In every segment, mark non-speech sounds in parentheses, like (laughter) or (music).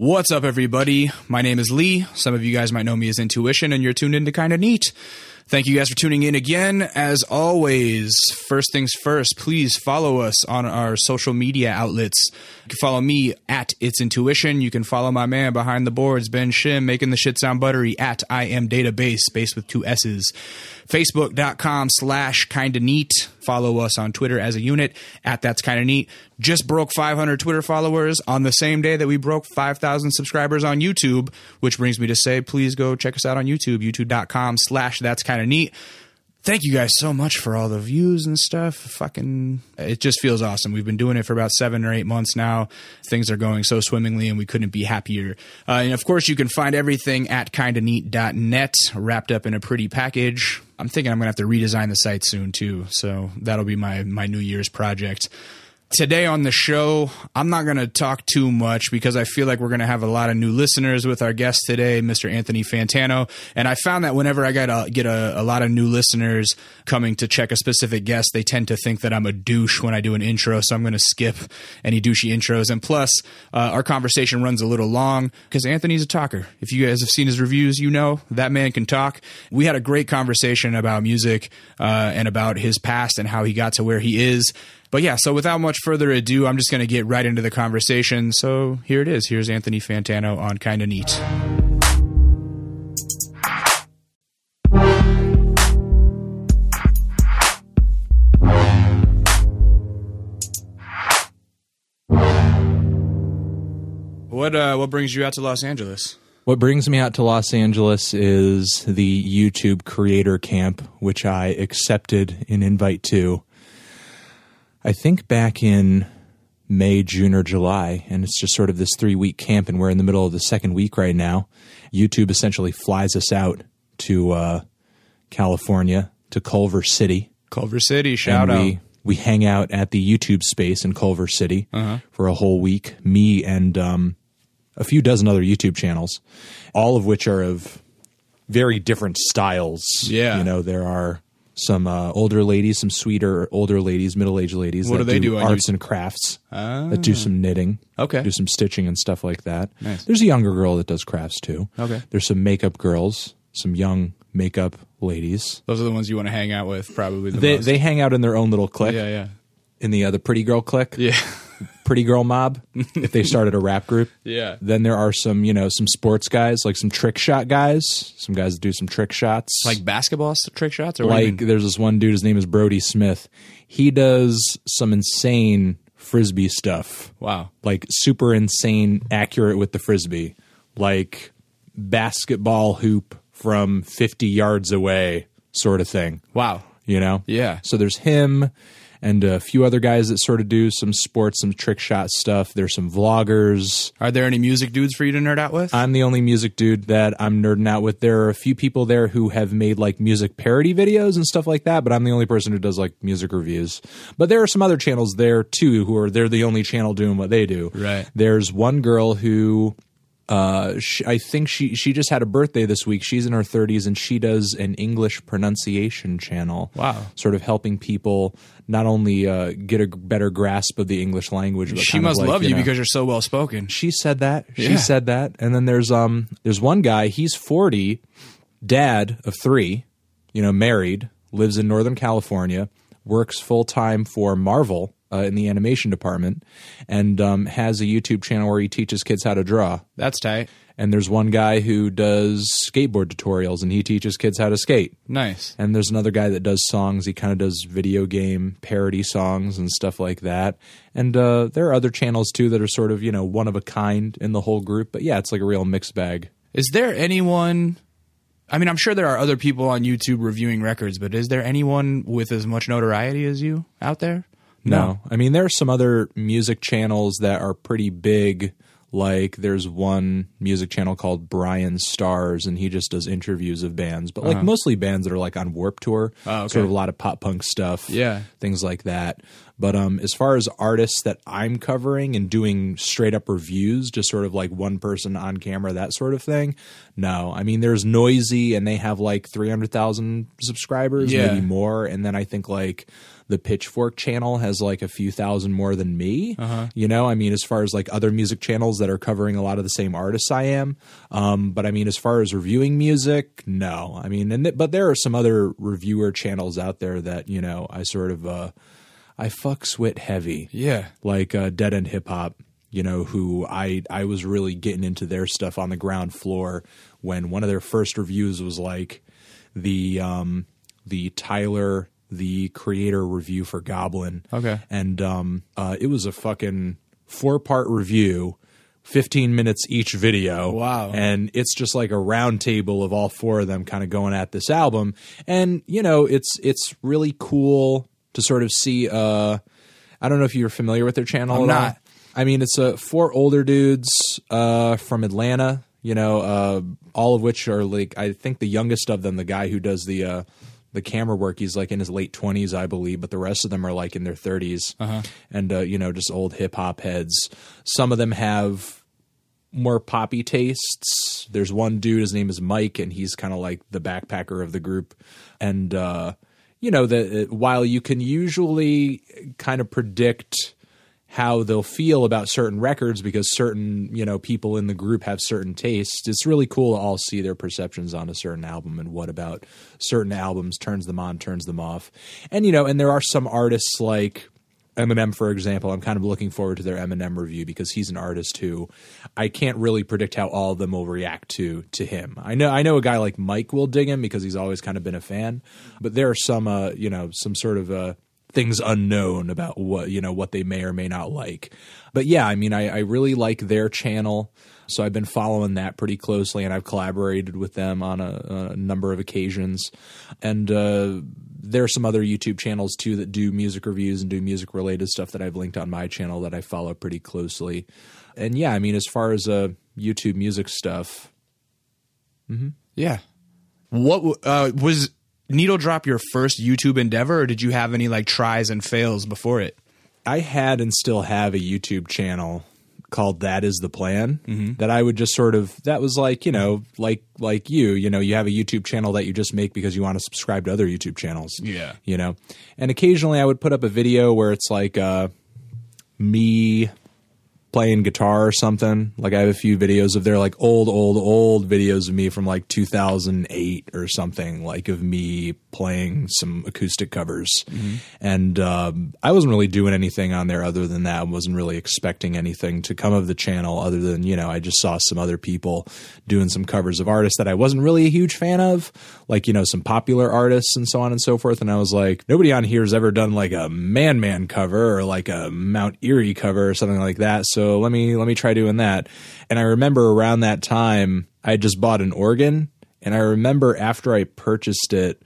What's up, everybody? My name is Lee. Some of you guys might know me as Intuition, and you're tuned into Kinda Neat. Thank you guys for tuning in again. As always, first things first, please follow us on our social media outlets. You can follow me at It's Intuition. You can follow my man behind the boards, Ben Shim, making the shit sound buttery at I Am Database, space with two S's. Facebook.com slash kinda neat. Follow us on Twitter as a unit at That's Kinda Neat. Just broke 500 Twitter followers on the same day that we broke 5,000 subscribers on YouTube, which brings me to say, please go check us out on YouTube, youtube.com slash That's Kinda Neat thank you guys so much for all the views and stuff. Fucking, it just feels awesome. We've been doing it for about seven or eight months now. Things are going so swimmingly, and we couldn't be happier. Uh, and of course, you can find everything at kindaneat.net wrapped up in a pretty package. I'm thinking I'm gonna have to redesign the site soon too, so that'll be my my New Year's project today on the show, I'm not going to talk too much because I feel like we're going to have a lot of new listeners with our guest today, Mr. Anthony Fantano. And I found that whenever I got a, get a, a, lot of new listeners coming to check a specific guest, they tend to think that I'm a douche when I do an intro. So I'm going to skip any douchey intros. And plus, uh, our conversation runs a little long because Anthony's a talker. If you guys have seen his reviews, you know that man can talk. We had a great conversation about music uh, and about his past and how he got to where he is. But yeah, so without much further ado, I'm just going to get right into the conversation. So here it is. Here's Anthony Fantano on Kinda Neat. What uh, what brings you out to Los Angeles? What brings me out to Los Angeles is the YouTube Creator Camp, which I accepted an invite to I think back in May, June, or July, and it's just sort of this three week camp, and we're in the middle of the second week right now. YouTube essentially flies us out to uh, California, to Culver City. Culver City, shout and out. We, we hang out at the YouTube space in Culver City uh-huh. for a whole week. Me and um, a few dozen other YouTube channels, all of which are of very different styles. Yeah. You know, there are some uh, older ladies, some sweeter older ladies, middle aged ladies. What that do they do? Arts and crafts. Ah. That do some knitting. Okay. Do some stitching and stuff like that. Nice. There's a younger girl that does crafts too. Okay. There's some makeup girls, some young makeup ladies. Those are the ones you want to hang out with, probably. The they most. they hang out in their own little clique. Yeah, yeah, In the other pretty girl clique. yeah, (laughs) Pretty girl mob. if they started a rap group. (laughs) yeah. Then there are some, you know, some sports guys, like some trick shot guys, some guys that do some trick shots. Like basketball trick shots, or what do you like there's this one dude his name is brodie smith he does some insane frisbee stuff wow. like super insane accurate with the frisbee like basketball hoop from 50 yards away sort of thing Wow. you know Yeah. so there's him and a few other guys that sort of do some sports some trick shot stuff there's some vloggers Are there any music dudes for you to nerd out with? I'm the only music dude that I'm nerding out with. There are a few people there who have made like music parody videos and stuff like that, but I'm the only person who does like music reviews. But there are some other channels there too who are they're the only channel doing what they do. Right. There's one girl who uh, she, I think she she just had a birthday this week. She's in her 30s and she does an English pronunciation channel. Wow. Sort of helping people not only uh, get a better grasp of the English language, but she must like, love you know- because you're so well spoken. she said that. She Yeah. said that. And then there's um there's one guy, he's 40, dad of 3, you know, married, lives in Northern California, works full-time for Marvel uh, in the animation department and um, has a YouTube channel where he teaches kids how to draw. That's tight. And there's one guy who does skateboard tutorials and he teaches kids how to skate. Nice. And there's another guy that does songs. He kind of does video game parody songs and stuff like that. And uh, there are other channels too that are sort of, you know, one of a kind in the whole group. But yeah, it's like a real mixed bag. Is there anyone? I mean, I'm sure there are other people on YouTube reviewing records, but is there anyone with as much notoriety as you out there? No. I mean, there are some other music channels that are pretty big. Like there's one music channel called BryanStars, and he just does interviews of bands, but like mostly bands that are like on Warped Tour, Uh-huh. Oh, okay. sort of a lot of pop punk stuff, Yeah. things like that. But um, as far as artists that I'm covering and doing straight up reviews, just sort of like one person on camera, that sort of thing, no. I mean, there's Noisey, and they have like 300,000 subscribers, Yeah. maybe more, and then I think like the Pitchfork channel has like a few thousand more than me. You know, I mean, as far as like other music channels that are covering a lot of the same artists I am. Um, but I mean, as far as reviewing music, no. I mean, and th- but there are some other reviewer channels out there that you know I sort of uh, I fucks with heavy Yeah. like uh, Dead End Hip Hop, you know, who I I was really getting into their stuff on the ground floor when one of their first reviews was like the um the Tyler the creator review for Goblin. Okay. And um uh it was a fucking four part review. 15 minutes each video. Wow. And it's just like a round table of all four of them kind of going at this album. And, you know, it's it's really cool to sort of see uh I don't know if you're familiar with their channel I'm not. I mean, it's uh, four older dudes uh, from Atlanta. You know, uh, all of which are like I think the youngest of them, the guy who does the uh, the camera work, he's like in his late twenties, I believe. But the rest of them are like in their 30s and uh, you know just old hip hop heads. Some of them have more poppy tastes. There's one dude, his name is Mike, and he's kind of like the backpacker of the group. And uh, you know, the while you can usually kind of predict how they'll feel about certain records because certain you know people in the group have certain tastes. It's really cool to all see their perceptions on a certain album and what about certain albums turns them on turns them off. And you know and there are some artists like Eminem, for example, I'm kind of looking forward to their Eminem review because he's an artist who I can't really predict how all of them will react to to him. I know I know a guy like Mike will dig him because he's always kind of been a fan, but there are some uh, you know some sort of uh, things unknown about what you know what they may or may not like. But yeah, I mean, I, I really like their channel. So I've been following that pretty closely, and I've collaborated with them on a, a number of occasions. And uh, there are some other YouTube channels too that do music reviews and do music related stuff that I've linked on my channel that I follow pretty closely. And yeah, I mean, as far as uh, YouTube music stuff, Yeah. What uh, was Needle Drop your first YouTube endeavor, or did you have any like tries and fails before it? I had and still have a YouTube channel called That Is the Plan that I would just sort of that was like, you know, like like you, you know, you have a YouTube channel that you just make because you want to subscribe to other YouTube channels. Yeah. You know. And occasionally I would put up a video where it's like uh me playing guitar or something. Like I have a few videos of their like old, old, old videos of me from like 2008 or something, like of me playing some acoustic covers. And um, I wasn't really doing anything on there other than that. I wasn't really expecting anything to come of the channel other than, you know, I just saw some other people doing some covers of artists that I wasn't really a huge fan of, like, you know, some popular artists and so on and so forth. And I was like, nobody on here has ever done like a Man Man cover or like a Mount Eerie cover or something like that. So let me let me try doing that. And I remember around that time I had just bought an organ and I remember after I purchased it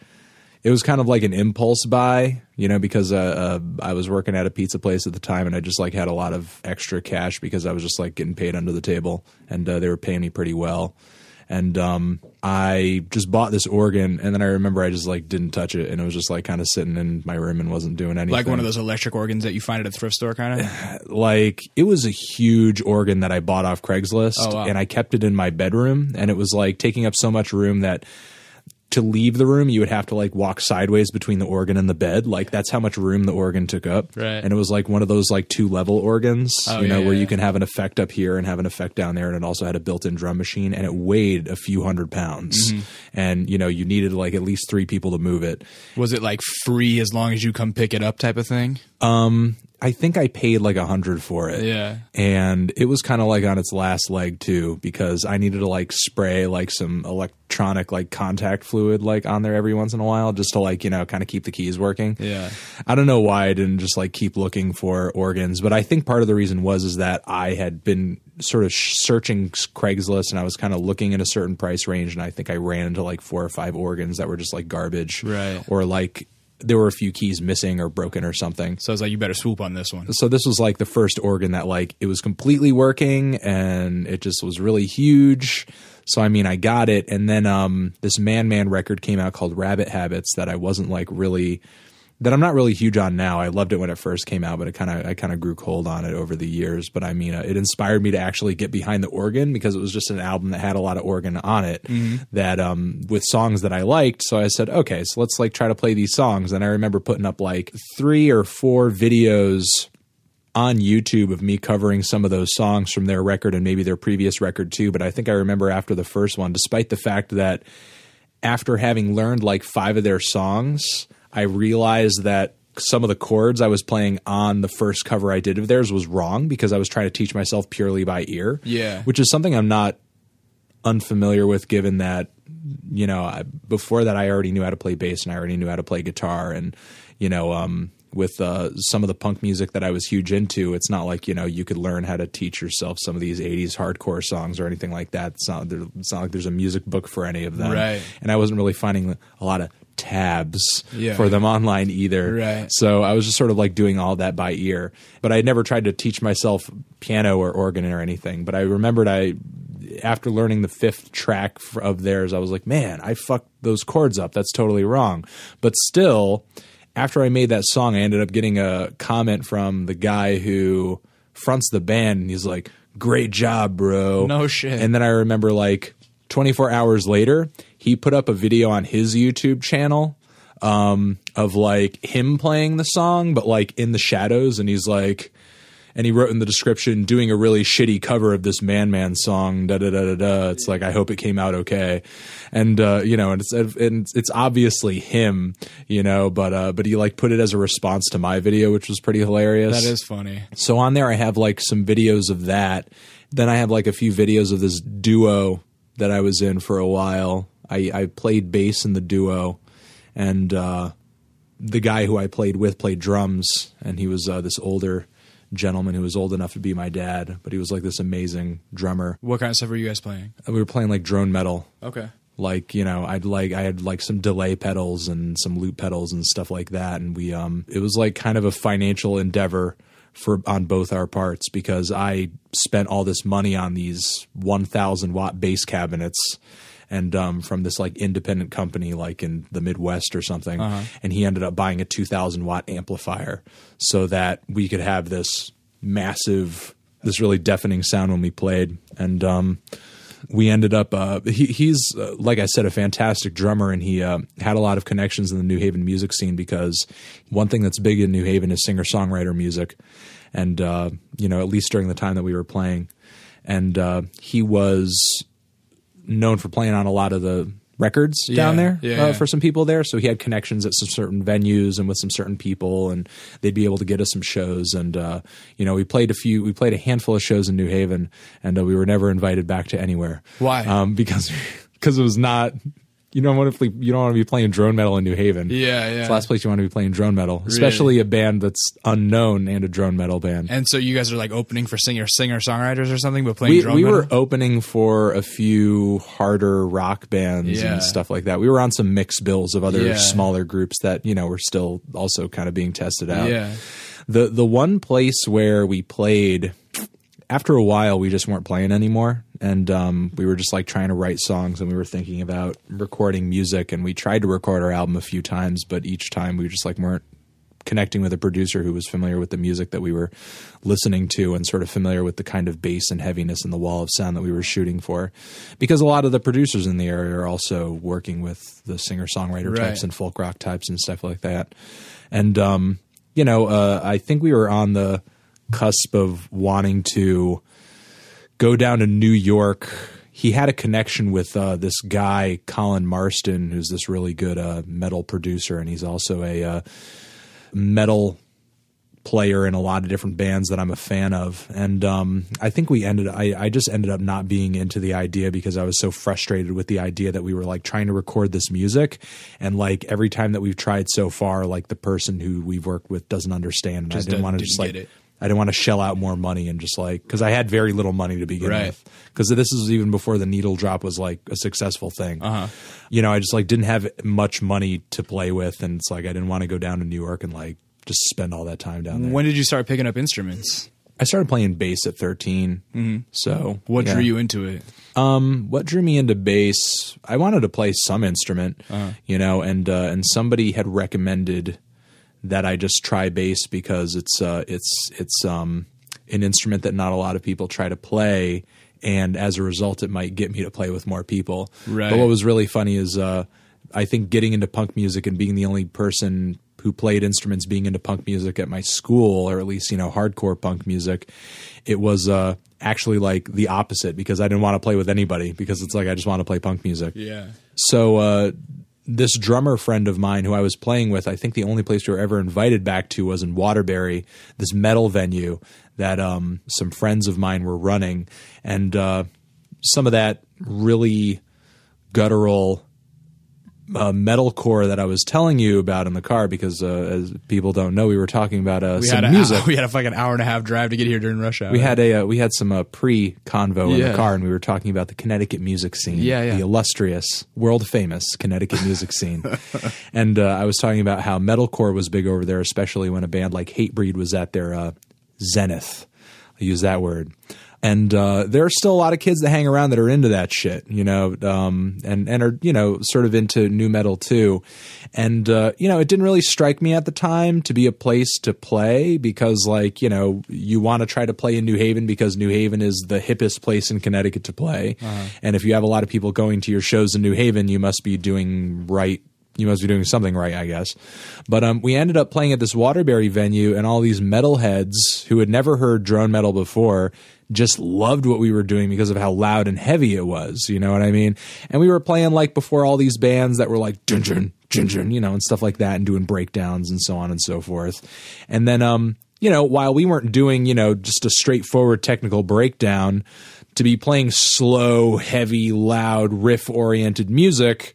it was kind of like an impulse buy, you know, because uh, uh, I was working at a pizza place at the time, and I just like had a lot of extra cash because I was just like getting paid under the table, and uh, they were paying me pretty well. And um, I just bought this organ, and then I remember I just like didn't touch it, and it was just like kind of sitting in my room and wasn't doing anything. Like one of those electric organs that you find at a thrift store, kind of. (sighs) like it was a huge organ that I bought off Craigslist Oh, wow. and I kept it in my bedroom and it was like taking up so much room that to leave the room you would have to like walk sideways between the organ and the bed like that's how much room the organ took up Right. and it was like one of those like two level organs Oh, you know yeah, where yeah. you can have an effect up here and have an effect down there and it also had a built-in drum machine and it weighed a few hundred pounds Mm-hmm. and you know you needed like at least three people to move it Was it like free as long as you come pick it up, type of thing? I think I paid like a hundred for it. Yeah. And it was kind of like on its last leg too, because I needed to like spray like some electronic like contact fluid like on there every once in a while just to like, you know, kind of keep the keys working. Yeah. I don't know why I didn't just like keep looking for organs, but I think part of the reason was is that I had been sort of searching Craigslist and I was kind of looking at a certain price range and I think I ran into like four or five organs that were just like garbage Right. or like there were a few keys missing or broken or something. So I was like, you better swoop on this one. so this was like the first organ that like it was completely working and it just was really huge. So i mean i got it. And then um this man man record came out called rabbit habits that i wasn't like really that I'm not really huge on now. I loved it when it first came out, but it kind of I kind of grew cold on it over the years. But I mean, uh, it inspired me to actually get behind the organ because it was just an album that had a lot of organ on it that um with songs that I liked. So I said, okay, so let's like try to play these songs. And I remember putting up like three or four videos on YouTube of me covering some of those songs from their record and maybe their previous record too. But I think I remember after the first one, despite the fact that after having learned like five of their songs, I realized that some of the chords I was playing on the first cover I did of theirs was wrong because I was trying to teach myself purely by ear. Yeah. Which is something I'm not unfamiliar with given that you know I, before that I already knew how to play bass and I already knew how to play guitar and you know um with uh, some of the punk music that I was huge into, it's not like you know you could learn how to teach yourself some of these '80s hardcore songs or anything like that. It's not, it's not like there's a music book for any of them, Right. And I wasn't really finding a lot of tabs Yeah. for them online either, Right. So I was just sort of like doing all that by ear, but I never tried to teach myself piano or organ or anything. But I remembered I after learning the fifth track of theirs, I was like, man, I fucked those chords up. That's totally wrong. But still, after I made that song, I ended up getting a comment from the guy who fronts the band, and he's like, great job, bro. No shit. And then I remember like 24 hours later, he put up a video on his YouTube channel um, of like him playing the song, but like in the shadows. And he's like, and he wrote in the description, doing a really shitty cover of this Man Man song. Da da da da da. It's like I hope it came out okay, and uh, you know, and it's and it's, it's obviously him, you know, but uh, but he like put it as a response to my video, which was pretty hilarious. That is funny. So on there, I have like some videos of that. Then I have like a few videos of this duo that I was in for a while. I, I played bass in the duo, and uh, the guy who I played with played drums, and he was uh, this older gentleman who was old enough to be my dad, but he was like this amazing drummer. What kind of stuff were you guys playing? We were playing like drone metal, Okay. like you know i'd like i had like some delay pedals and some loop pedals and stuff like that and we um it was like kind of a financial endeavor for on both our parts because i spent all this money on these 1000 watt bass cabinets and um, from this like independent company like in the midwest or something. And he ended up buying a 2000 watt amplifier so that we could have this massive this really deafening sound when we played. And um we ended up uh, he, he's uh, like i said a fantastic drummer and he uh, had a lot of connections in the new haven music scene because one thing that's big in new haven is singer songwriter music. And uh, you know at least during the time that we were playing. And uh, he was known for playing on a lot of the records down there yeah, uh, yeah. for some people there so he had connections at some certain venues and with some certain people and they'd be able to get us some shows and uh, you know we played a few we played a handful of shows in new haven and uh, we were never invited back to anywhere Why? um, because (laughs) because it was not you don't want to you don't want to be playing drone metal in New Haven. Yeah, yeah. It's the last place you want to be playing drone metal, especially a band that's unknown and a drone metal band. And so you guys are like opening for singer singer songwriters or something, but playing we, drum we metal? were opening for a few harder rock bands Yeah. and stuff like that. We were on some mixed bills of other Yeah. smaller groups that you know were still also kind of being tested out. Yeah. The the one place where we played after a while we just weren't playing anymore. And um, we were just like trying to write songs and we were thinking about recording music. And we tried to record our album a few times but each time we just like weren't connecting with a producer who was familiar with the music that we were listening to and sort of familiar with the kind of bass and heaviness in the wall of sound that we were shooting for. Because a lot of the producers in the area are also working with the singer songwriter Right. types and folk rock types and stuff like that. And um, you know uh, i think we were on the cusp of wanting to go down to new york he had a connection with uh, this guy colin marston who's this really good uh, metal producer and he's also a uh, metal player in a lot of different bands that I'm a fan of. And um, I think we ended I, I just ended up not being into the idea because I was so frustrated with the idea that we were like trying to record this music and like every time that we've tried so far, like the person who we've worked with doesn't understand. And Just I didn't want to just like it. I didn't want to shell out more money and just like because I had very little money to begin Right. with because this is even before the needle drop was like a successful thing. Uh-huh. You know, I just like didn't have much money to play with, and it's like I didn't want to go down to New York and like just spend all that time down there. When did you start picking up instruments? I started playing bass at 13. So Mm-hmm. What yeah. drew you into it? Um, what drew me into bass? I wanted to play some instrument, Uh-huh. you know, and uh, and somebody had recommended that I just try bass because it's uh, it's it's um, an instrument that not a lot of people try to play, and as a result, it might get me to play with more people. Right. But what was really funny is uh, I think getting into punk music and being the only person who played instruments being into punk music at my school, or at least you know hardcore punk music, it was uh, actually like the opposite because I didn't want to play with anybody because it's like I just want to play punk music. Yeah. So uh, this drummer friend of mine who I was playing with, I think the only place we were ever invited back to was in Waterbury, this metal venue that um, some friends of mine were running, and uh, some of that really guttural uh, metalcore that I was telling you about in the car because uh, as people don't know, we were talking about uh, We some had a music. (laughs) we had a fucking hour and a half drive to get here during rush hour. We had a uh, we had some uh, pre convo in the car, and we were talking about the Connecticut music scene, Yeah, yeah. the illustrious, world famous Connecticut music scene. (laughs) and uh, I was talking about how metalcore was big over there, especially when a band like Hatebreed was at their uh, zenith. I use that word. And uh, there are still a lot of kids that hang around that are into that shit, you know, um, and and are you know sort of into nu metal too. And uh, you know, it didn't really strike me at the time to be a place to play because, like, you know, you want to try to play in New Haven because New Haven is the hippest place in Connecticut to play. And if you have a lot of people going to your shows in New Haven, you must be doing right you must be doing something right, I guess. But um, we ended up playing at this Waterbury venue, and all these metalheads who had never heard drone metal before just loved what we were doing because of how loud and heavy it was. You know what I mean? And we were playing like before all these bands that were like dun dun you know, and stuff like that, and doing breakdowns and so on and so forth. And then, um, you know, while we weren't doing, you know, just a straightforward technical breakdown, to be playing slow, heavy, loud, riff oriented music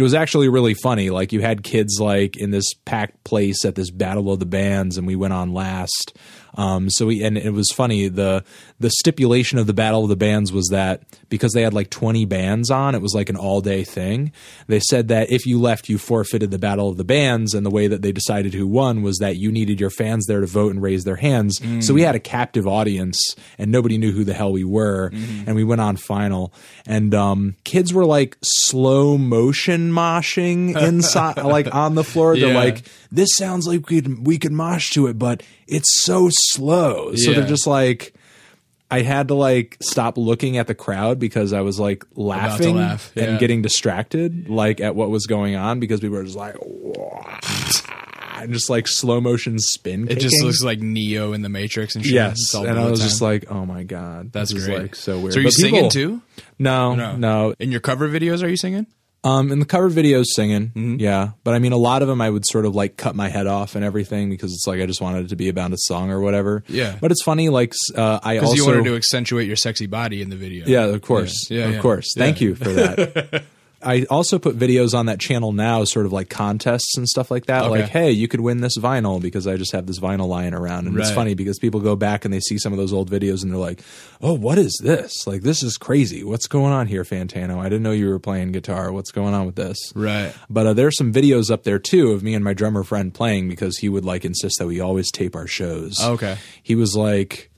it was actually really funny. Like you had kids like in this packed place at this battle of the bands, and we went on last. Um, so we and it was funny. the The stipulation of the battle of the bands was that because they had like twenty bands on, it was like an all day thing. They said that if you left, you forfeited the battle of the bands, and the way that they decided who won was that you needed your fans there to vote and raise their hands. So we had a captive audience, and nobody knew who the hell we were, and we went on final, and um, kids were like slow motion moshing (laughs) inside, like on the floor. They're Yeah. like, "This sounds like we could we could mosh to it, but it's so slow." So Yeah. they're just like. I had to like stop looking at the crowd because I was like laughing laugh, yeah. and getting distracted like at what was going on because people were just like and just like slow motion spin. It just looks like Neo in the Matrix and shit. yes, and I was just like, oh my god, That's great. Like so weird. So are you But singing people- too? No, no, In your cover videos, are you singing? Um, in the cover videos, singing, Mm-hmm. yeah. But I mean, a lot of them I would sort of like cut my head off and everything because it's like I just wanted it to be about a song or whatever. Yeah. But it's funny, like uh, I also you wanted to accentuate your sexy body in the video. Yeah, of course. Yeah, yeah, of yeah. course. Thank you for that. (laughs) I also put videos on that channel now, sort of like contests and stuff like that. Okay. Like, hey, you could win this vinyl because I just have this vinyl lying around. And it's funny because people go back and they see some of those old videos and they're like, oh, what is this? Like, this is crazy. What's going on here, Fantano? I didn't know you were playing guitar. What's going on with this? Right. But uh, there's some videos up there too of me and my drummer friend playing because he would like insist that we always tape our shows. Okay. He was like,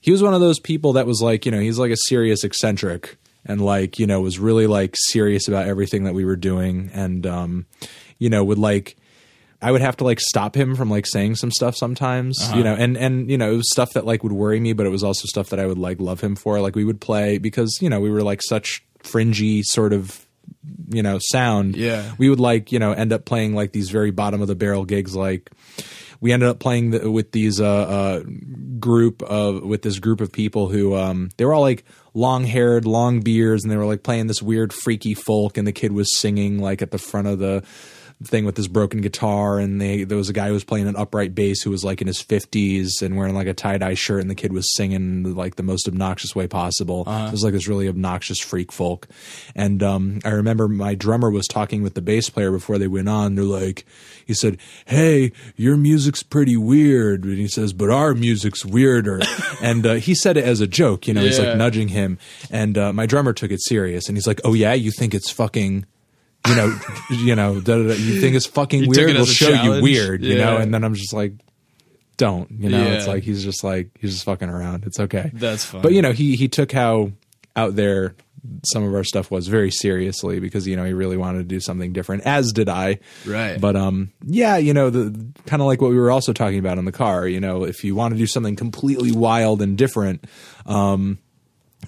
he was one of those people that was like, you know, he's like a serious eccentric and like, you know, was really like serious about everything that we were doing and, um, you know, would like, I would have to like stop him from like saying some stuff sometimes, you know, and and you know, it was stuff that like would worry me, but it was also stuff that I would like love him for. Like we would play because, you know, we were like such fringy sort of you know sound Yeah. we would like you know end up playing like these very bottom of the barrel gigs like we ended up playing the, with these uh, uh group of with this group of people who um they were all like long haired long beards and they were like playing this weird freaky folk and the kid was singing like at the front of the thing with this broken guitar and they there was a guy who was playing an upright bass who was like in his 50s and wearing like a tie-dye shirt and the kid was singing like the most obnoxious way possible. It was like this really obnoxious freak folk. And um i remember my drummer was talking with the bass player before they went on. They're like he said hey your music's pretty weird. And he says but our music's weirder. (laughs) And uh, he said it as a joke you know he's like nudging him. And uh, my drummer took it serious and he's like oh yeah? You think it's fucking you know, (laughs) you know, da, da, da, you think it's fucking took weird? it We'll show you weird, you know. And then I'm just like, don't, you know. It's like he's just like he's just fucking around. It's okay. That's fine. But you know, he he took how out there some of our stuff was very seriously because you know he really wanted to do something different as did I Right. but um yeah you know the kind of like what we were also talking about in the car you know if you want to do something completely wild and different um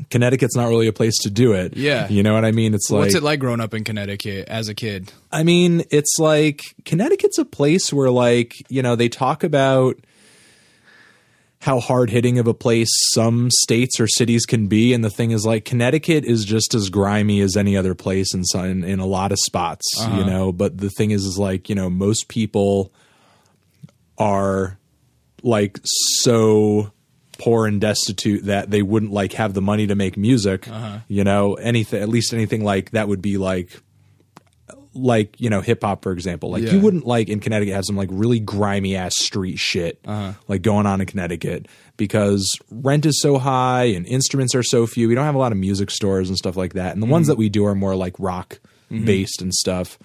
Connecticut's not really a place to do it Yeah. you know what I mean it's like What's it like growing up in Connecticut as a kid? I mean, it's like Connecticut's a place where, like, you know, they talk about how hard hitting of a place some states or cities can be. And the thing is, like, Connecticut is just as grimy as any other place in, in, in a lot of spots, you uh-huh. know. But the thing is, is like, you know, most people are like so poor and destitute that they wouldn't like have the money to make music uh-huh. you know anything at least anything like that would be like like you know hip hop for example. Like Yeah. you wouldn't like in Connecticut have some like really grimy ass street shit uh-huh. like going on in Connecticut because rent is so high and instruments are so few. We don't have a lot of music stores and stuff like that. And the ones mm-hmm. that we do are more like rock mm-hmm. based and stuff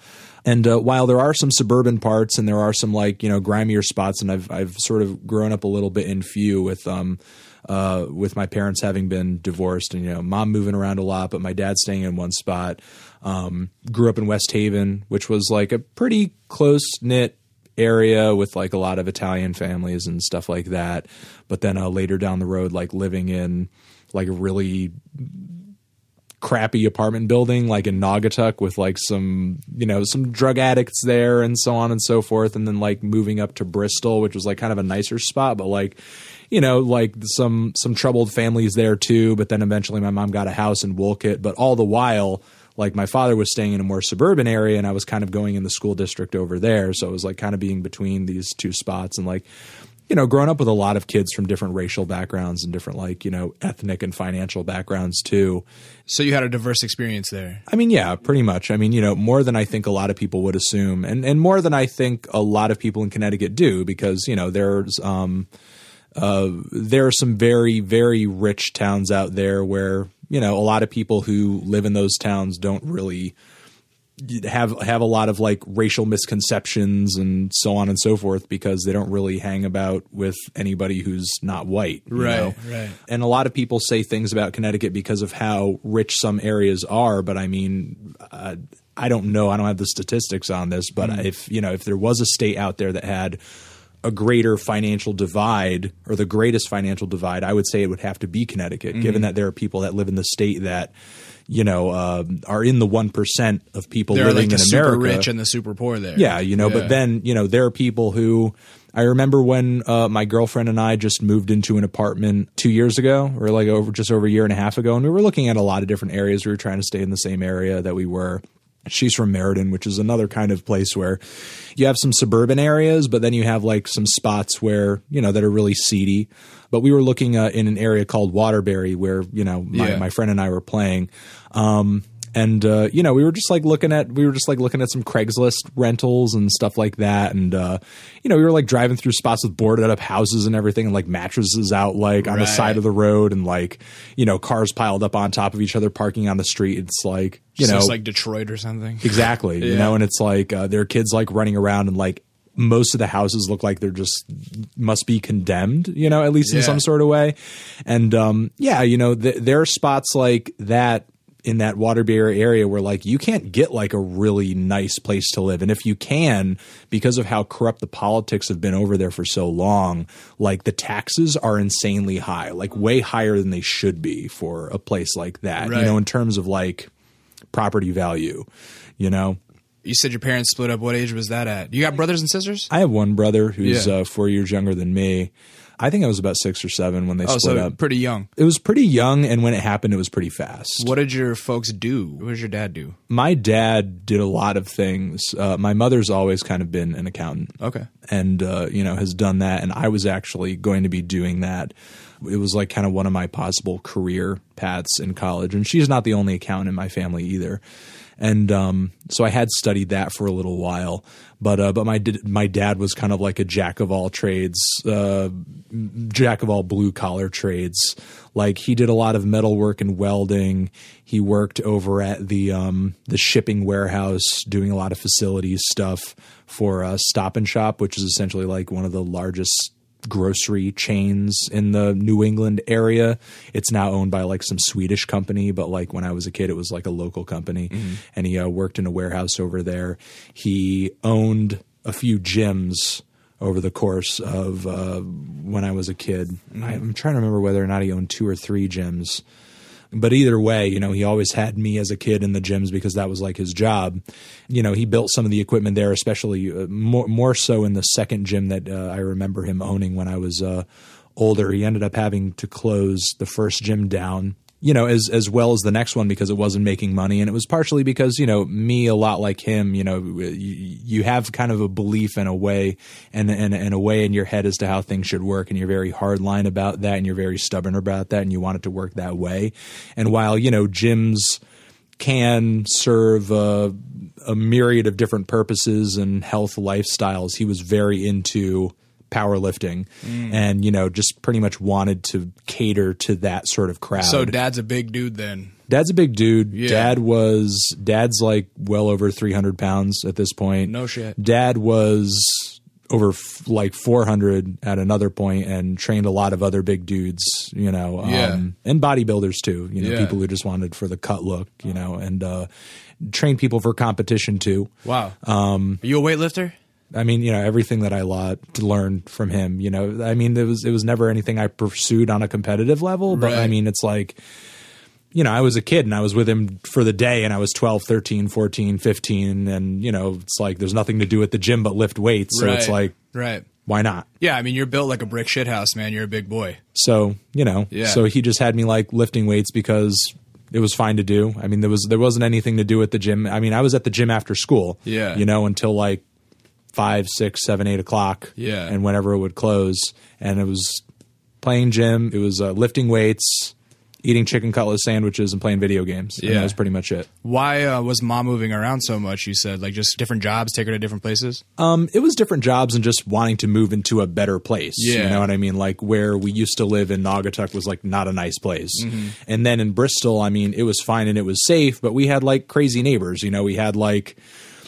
and uh, while there are some suburban parts and there are some like you know grimier spots and I've I've sort of grown up a little bit in few with um uh, with my parents having been divorced and you know mom moving around a lot but my dad staying in one spot. Um, grew up in west haven which was like a pretty close knit area with like a lot of italian families and stuff like that. But then uh, later down the road like living in like a really crappy apartment building like in Naugatuck with like some you know some drug addicts there and so on and so forth and then like moving up to Bristol which was like kind of a nicer spot but like you know like some some troubled families there too but then eventually my mom got a house in Wolcott but all the while like my father was staying in a more suburban area and I was kind of going in the school district over there so it was like kind of being between these two spots and like you know, growing up with a lot of kids from different racial backgrounds and different like, you know, ethnic and financial backgrounds too. So you had a diverse experience there. I mean, yeah, pretty much. I mean, you know, more than I think a lot of people would assume, and and more than I think a lot of people in Connecticut do, because you know, there's um, uh, there are some very very rich towns out there where you know a lot of people who live in those towns don't really have have a lot of like racial misconceptions and so on and so forth because they don't really hang about with anybody who's not white you Right, know? right. and a lot of people say things about Connecticut because of how rich some areas are. But I mean, uh, I don't know. I don't have the statistics on this. But if you know, if there was a state out there that had a greater financial divide or the greatest financial divide, I would say it would have to be Connecticut, given that there are people that live in the state that you know um are in the one percent of people There are living like the in super America. rich and the super poor there. Yeah, you know, Yeah. but then, you know, there are people who I remember when uh, my girlfriend and I just moved into an apartment two years ago, or like over just over a year and a half ago, and we were looking at a lot of different areas. We were trying to stay in the same area that we were. She's from Meriden, which is another kind of place where you have some suburban areas, but then you have like some spots where you know that are really seedy. But we were looking uh, in an area called Waterbury, where you know my, Yeah. my friend and I were playing. Um, and uh, you know we were just like looking at we were just like looking at some Craigslist rentals and stuff like that, and uh, you know we were like driving through spots with boarded up houses and everything, and like mattresses out like on the side of the road, and like you know cars piled up on top of each other parking on the street. It's like you So know it's like Detroit or something. exactly (laughs) you know, and it's like uh, there are kids like running around and like most of the houses look like they're just must be condemned, you know, at least in some sort of way. And um, yeah, you know, th- there are spots like that in that Waterbury area where like you can't get like a really nice place to live. And if you can, because of how corrupt the politics have been over there for so long, like the taxes are insanely high, like way higher than they should be for a place like that, Right. you know, in terms of like property value, you know. You said your parents split up. What age was that at? You got brothers and sisters? I have one brother who's Yeah. uh, four years younger than me. I think I was about six or seven when they Oh, split so up. pretty young. It was pretty young, and when it happened, it was pretty fast. What did your folks do? What did your dad do? My dad did a lot of things. Uh, my mother's always kind of been an accountant. Okay. and uh, you know has done that and i was actually going to be doing that it was like kind of one of my possible career paths in college and she's not the only accountant in my family either and um, so i had studied that for a little while. But uh, but my my dad was kind of like a jack of all trades uh, jack of all blue collar trades. Like he did a lot of metal work and welding. He worked over at the um, the shipping warehouse doing a lot of facilities stuff for uh, Stop and Shop, which is essentially like one of the largest grocery chains in the New England area. It's now owned by like some Swedish company, but like when I was a kid, it was like a local company. And he uh, worked in a warehouse over there. He owned a few gyms over the course of uh, when I was a kid. I, I'm trying to remember whether or not he owned two or three gyms. But either way, you know, he always had me as a kid in the gyms because that was like his job. You know, he built some of the equipment there, especially uh, more more so in the second gym that uh, I remember him owning when I was uh, older. He ended up having to close the first gym down. You know, as as well as the next one because it wasn't making money, and it was partially because you know me, a lot like him. You know, you, you have kind of a belief in a way, and and and a way in your head as to how things should work, and you're very hardline about that, and you're very stubborn about that, and you want it to work that way. And while you know gyms can serve a, a myriad of different purposes and health lifestyles, he was very into powerlifting and you know just pretty much wanted to cater to that sort of crowd. So dad's a big dude then. Dad's a big dude. Yeah. Dad was dad's like well over 300 pounds at this point. No shit. Dad was over f- like 400 at another point and trained a lot of other big dudes, you know, um, Yeah. and bodybuilders too, you know, Yeah. people who just wanted for the cut look, you know, and uh, trained people for competition too. Wow. Um, Are you a weightlifter? I mean, you know, everything that I learned from him, you know, I mean, it was it was never anything I pursued on a competitive level, but I mean, it's like you know, I was a kid and I was with him for the day and I was 12, 13, 14, 15 and you know, it's like there's nothing to do at the gym but lift weights, so it's like right. why not? Yeah, I mean you're built like a brick shit house, man. You're a big boy. So, you know, Yeah. so he just had me like lifting weights because it was fine to do. I mean, there was there wasn't anything to do at the gym. I mean, I was at the gym after school. Yeah. You know, until like five, six, seven, eight o'clock. Yeah. And whenever it would close. And it was playing gym, it was uh, lifting weights, eating chicken cutlet sandwiches and playing video games. And Yeah. that was pretty much it. Why uh, was mom moving around so much? You said like just different jobs, take her to different places. Um, it was different jobs and just wanting to move into a better place. Yeah. You know what I mean? Like where we used to live in Naugatuck was like not a nice place. Mm-hmm. And then in Bristol, I mean, it was fine and it was safe, but we had like crazy neighbors. You know, we had like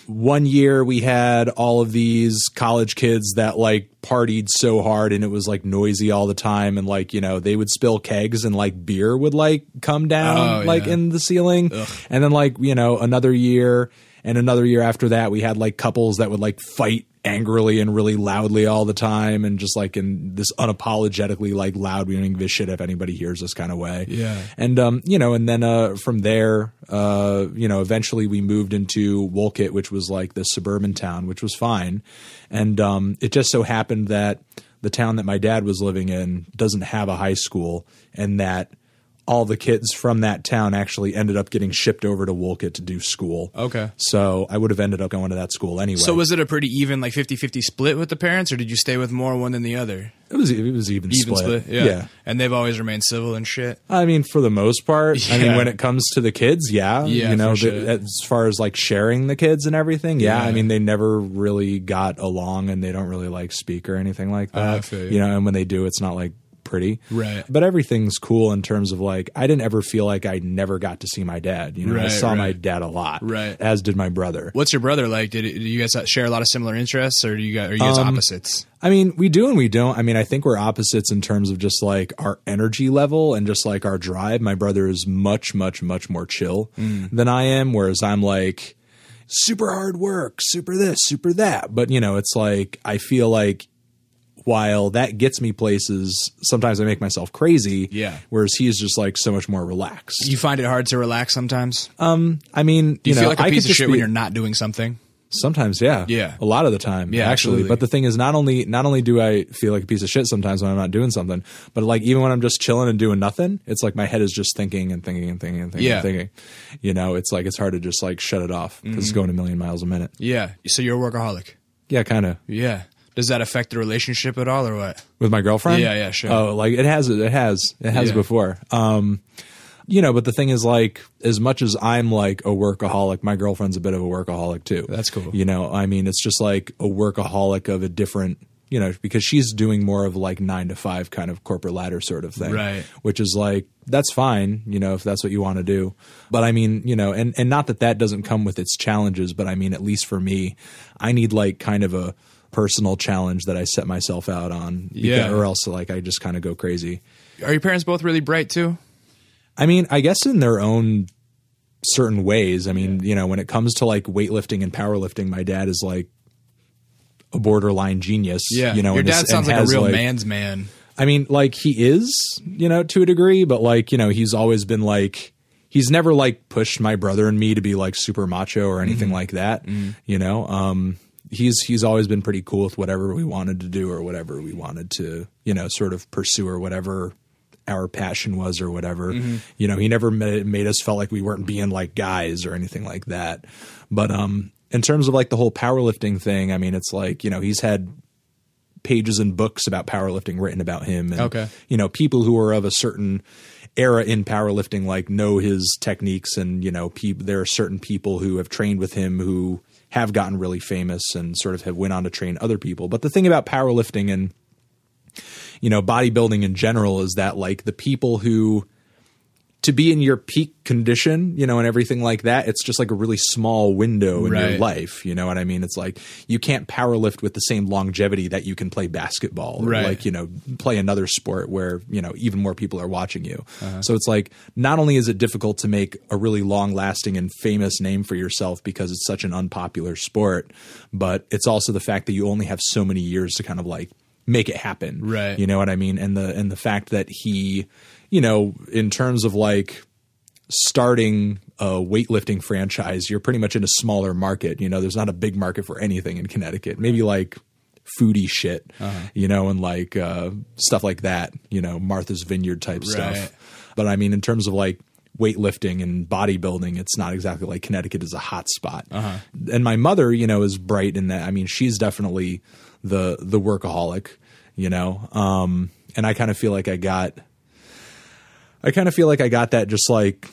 one year we had all of these college kids that like partied so hard and it was like noisy all the time and like you know they would spill kegs and like beer would like come down Oh, like yeah. in the ceiling and then like you know another year and another year after that we had like couples that would like fight angrily and really loudly all the time and just like in this unapologetically like loud we don't give a shit if anybody hears us kind of way Yeah. and um you know and then uh from there uh you know eventually we moved into Wolcott which was like the suburban town which was fine and um it just so happened that the town that my dad was living in doesn't have a high school and that all the kids from that town actually ended up getting shipped over to Wolcott to do school. Okay. So I would have ended up going to that school anyway. So was it a pretty even like 50-50 split with the parents or did you stay with more one than the other? it was it was even, Even split. split. Yeah. And they've always remained civil and shit. I mean, for the most part. I mean, when it comes to the kids, yeah. Yeah, you know, for the- as far as like sharing the kids and everything, yeah. Yeah. I mean, they never really got along, and they don't really like speak or anything like ah, that. I feel you. you know, and when they do, it's not like pretty. Right. But everything's cool in terms of like I didn't ever feel like I never got to see my dad. You know, I Right, saw my dad a lot. Right. As did my brother. What's your brother like? Did, did you guys share a lot of similar interests or do you guys, are you guys Um, opposites? I mean, we do and we don't. I mean, I think we're opposites in terms of just like our energy level and just like our drive. My brother is much, much, much more chill than I am, whereas I'm like super hard work, super this, super that. But, you know, it's like I feel like while that gets me places, sometimes I make myself crazy. Yeah. Whereas he's just like so much more relaxed. You find it hard to relax sometimes? Um, I mean, Do you, know, feel like a I piece of shit be- when you're not doing something? Sometimes, yeah, Yeah. a lot of the time, Yeah, actually. absolutely. But the thing is, not only not only do I feel like a piece of shit sometimes when I'm not doing something, but like even when I'm just chilling and doing nothing, it's like my head is just thinking and thinking and thinking and thinking Yeah. and thinking. You know, it's like it's hard to just like shut it off because Mm-hmm. it's going a million miles a minute. Yeah. So you're a workaholic. Yeah, kind of Yeah. Does that affect the relationship at all or what? with my girlfriend. Yeah, yeah, sure. Oh, like it has, it has, it has Yeah. before. Um, you know, but the thing is, like, as much as I'm like a workaholic, my girlfriend's a bit of a workaholic too. That's cool. You know, I mean, it's just like a workaholic of a different, you know, because she's doing more of like nine to five kind of corporate ladder sort of thing. Right. Which is like, that's fine, you know, if that's what you want to do. But I mean, you know, and, and not that that doesn't come with its challenges, but I mean, at least for me, I need like kind of a, personal challenge that I set myself out on. Beca- Yeah. or else like I just kind of go crazy. Are your parents both really bright too? I mean, I guess in their own certain ways. I mean, you know, when it comes to like weightlifting and powerlifting, my dad is like a borderline genius. Yeah. you know, your dad is- sounds like a real like- man's man. I mean, like he is, you know, to a degree, but like, you know, he's always been like he's never like pushed my brother and me to be like super macho or anything like that. You know, um he's he's always been pretty cool with whatever we wanted to do or whatever we wanted to, you know, sort of pursue or whatever our passion was or whatever. You know, he never made, made us felt like we weren't being like guys or anything like that. But um in terms of like the whole powerlifting thing, I mean, it's like, you know, he's had pages and books about powerlifting written about him and Okay. you know people who are of a certain era in powerlifting like know his techniques and you know peop there are certain people who have trained with him who have gotten really famous and sort of have went on to train other people. But the thing about powerlifting and you know bodybuilding in general is that like the people who to be in your peak condition, you know, and everything like that, it's just like a really small window in your life. You know what I mean? It's like you can't power lift with the same longevity that you can play basketball or Right. like, you know, play another sport where, you know, even more people are watching you. Uh-huh. So it's like not only is it difficult to make a really long lasting and famous name for yourself because it's such an unpopular sport, but it's also the fact that you only have so many years to kind of like make it happen. Right. You know what I mean? And the and the fact that he, you know, in terms of like starting a weightlifting franchise, you're pretty much in a smaller market. You know, there's not a big market for anything in Connecticut. Maybe like foodie shit, you know, and like uh, stuff like that. You know, Martha's Vineyard type Right. stuff. But I mean, in terms of like weightlifting and bodybuilding, it's not exactly like Connecticut is a hot spot. And my mother, you know, is bright in that. I mean, she's definitely the the workaholic, you know. Um, and I kind of feel like I got, I kind of feel like I got that just like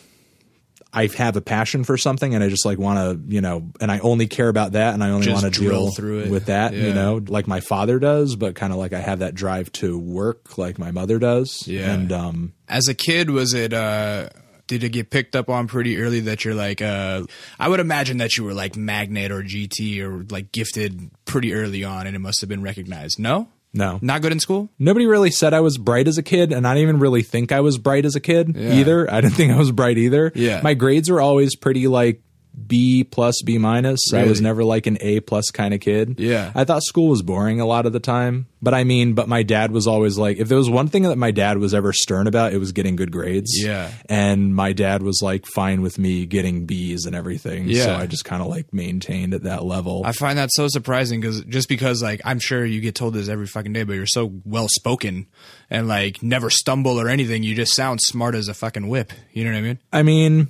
I have a passion for something and I just like want to, you know, and I only care about that and I only want to drill deal through it. with that, you know, like my father does, but kind of like I have that drive to work like my mother does. Yeah. And um As a kid, was it? uh did it get picked up on pretty early that you're like uh I would imagine that you were like magnet or GT or like gifted pretty early on and it must have been recognized. No? No. Not good in school? Nobody really said I was bright as a kid, and I didn't even really think I was bright as a kid Yeah. either. I didn't think I was bright either. Yeah. My grades were always pretty like B plus, B minus. I was never like an A plus kind of kid. Yeah. I thought school was boring a lot of the time. But I mean, but my dad was always like, if there was one thing that my dad was ever stern about, it was getting good grades. Yeah. And my dad was like fine with me getting B's and everything. So Yeah. I just kind of like maintained at that level. I find that so surprising because just because like I'm sure you get told this every fucking day, but you're so well spoken and like never stumble or anything. You just sound smart as a fucking whip. You know what I mean? I mean,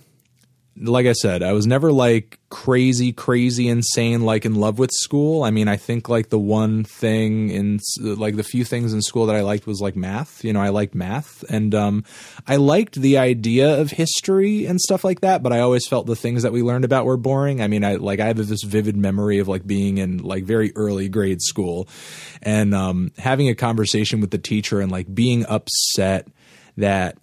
like I said, I was never like crazy, crazy, insane, like in love with school. I mean, I think like the one thing in like the few things in school that I liked was like math. You know, I liked math and um, I liked the idea of history and stuff like that. But I always felt the things that we learned about were boring. I mean, I like I have this vivid memory of like being in like very early grade school and um, having a conversation with the teacher and like being upset that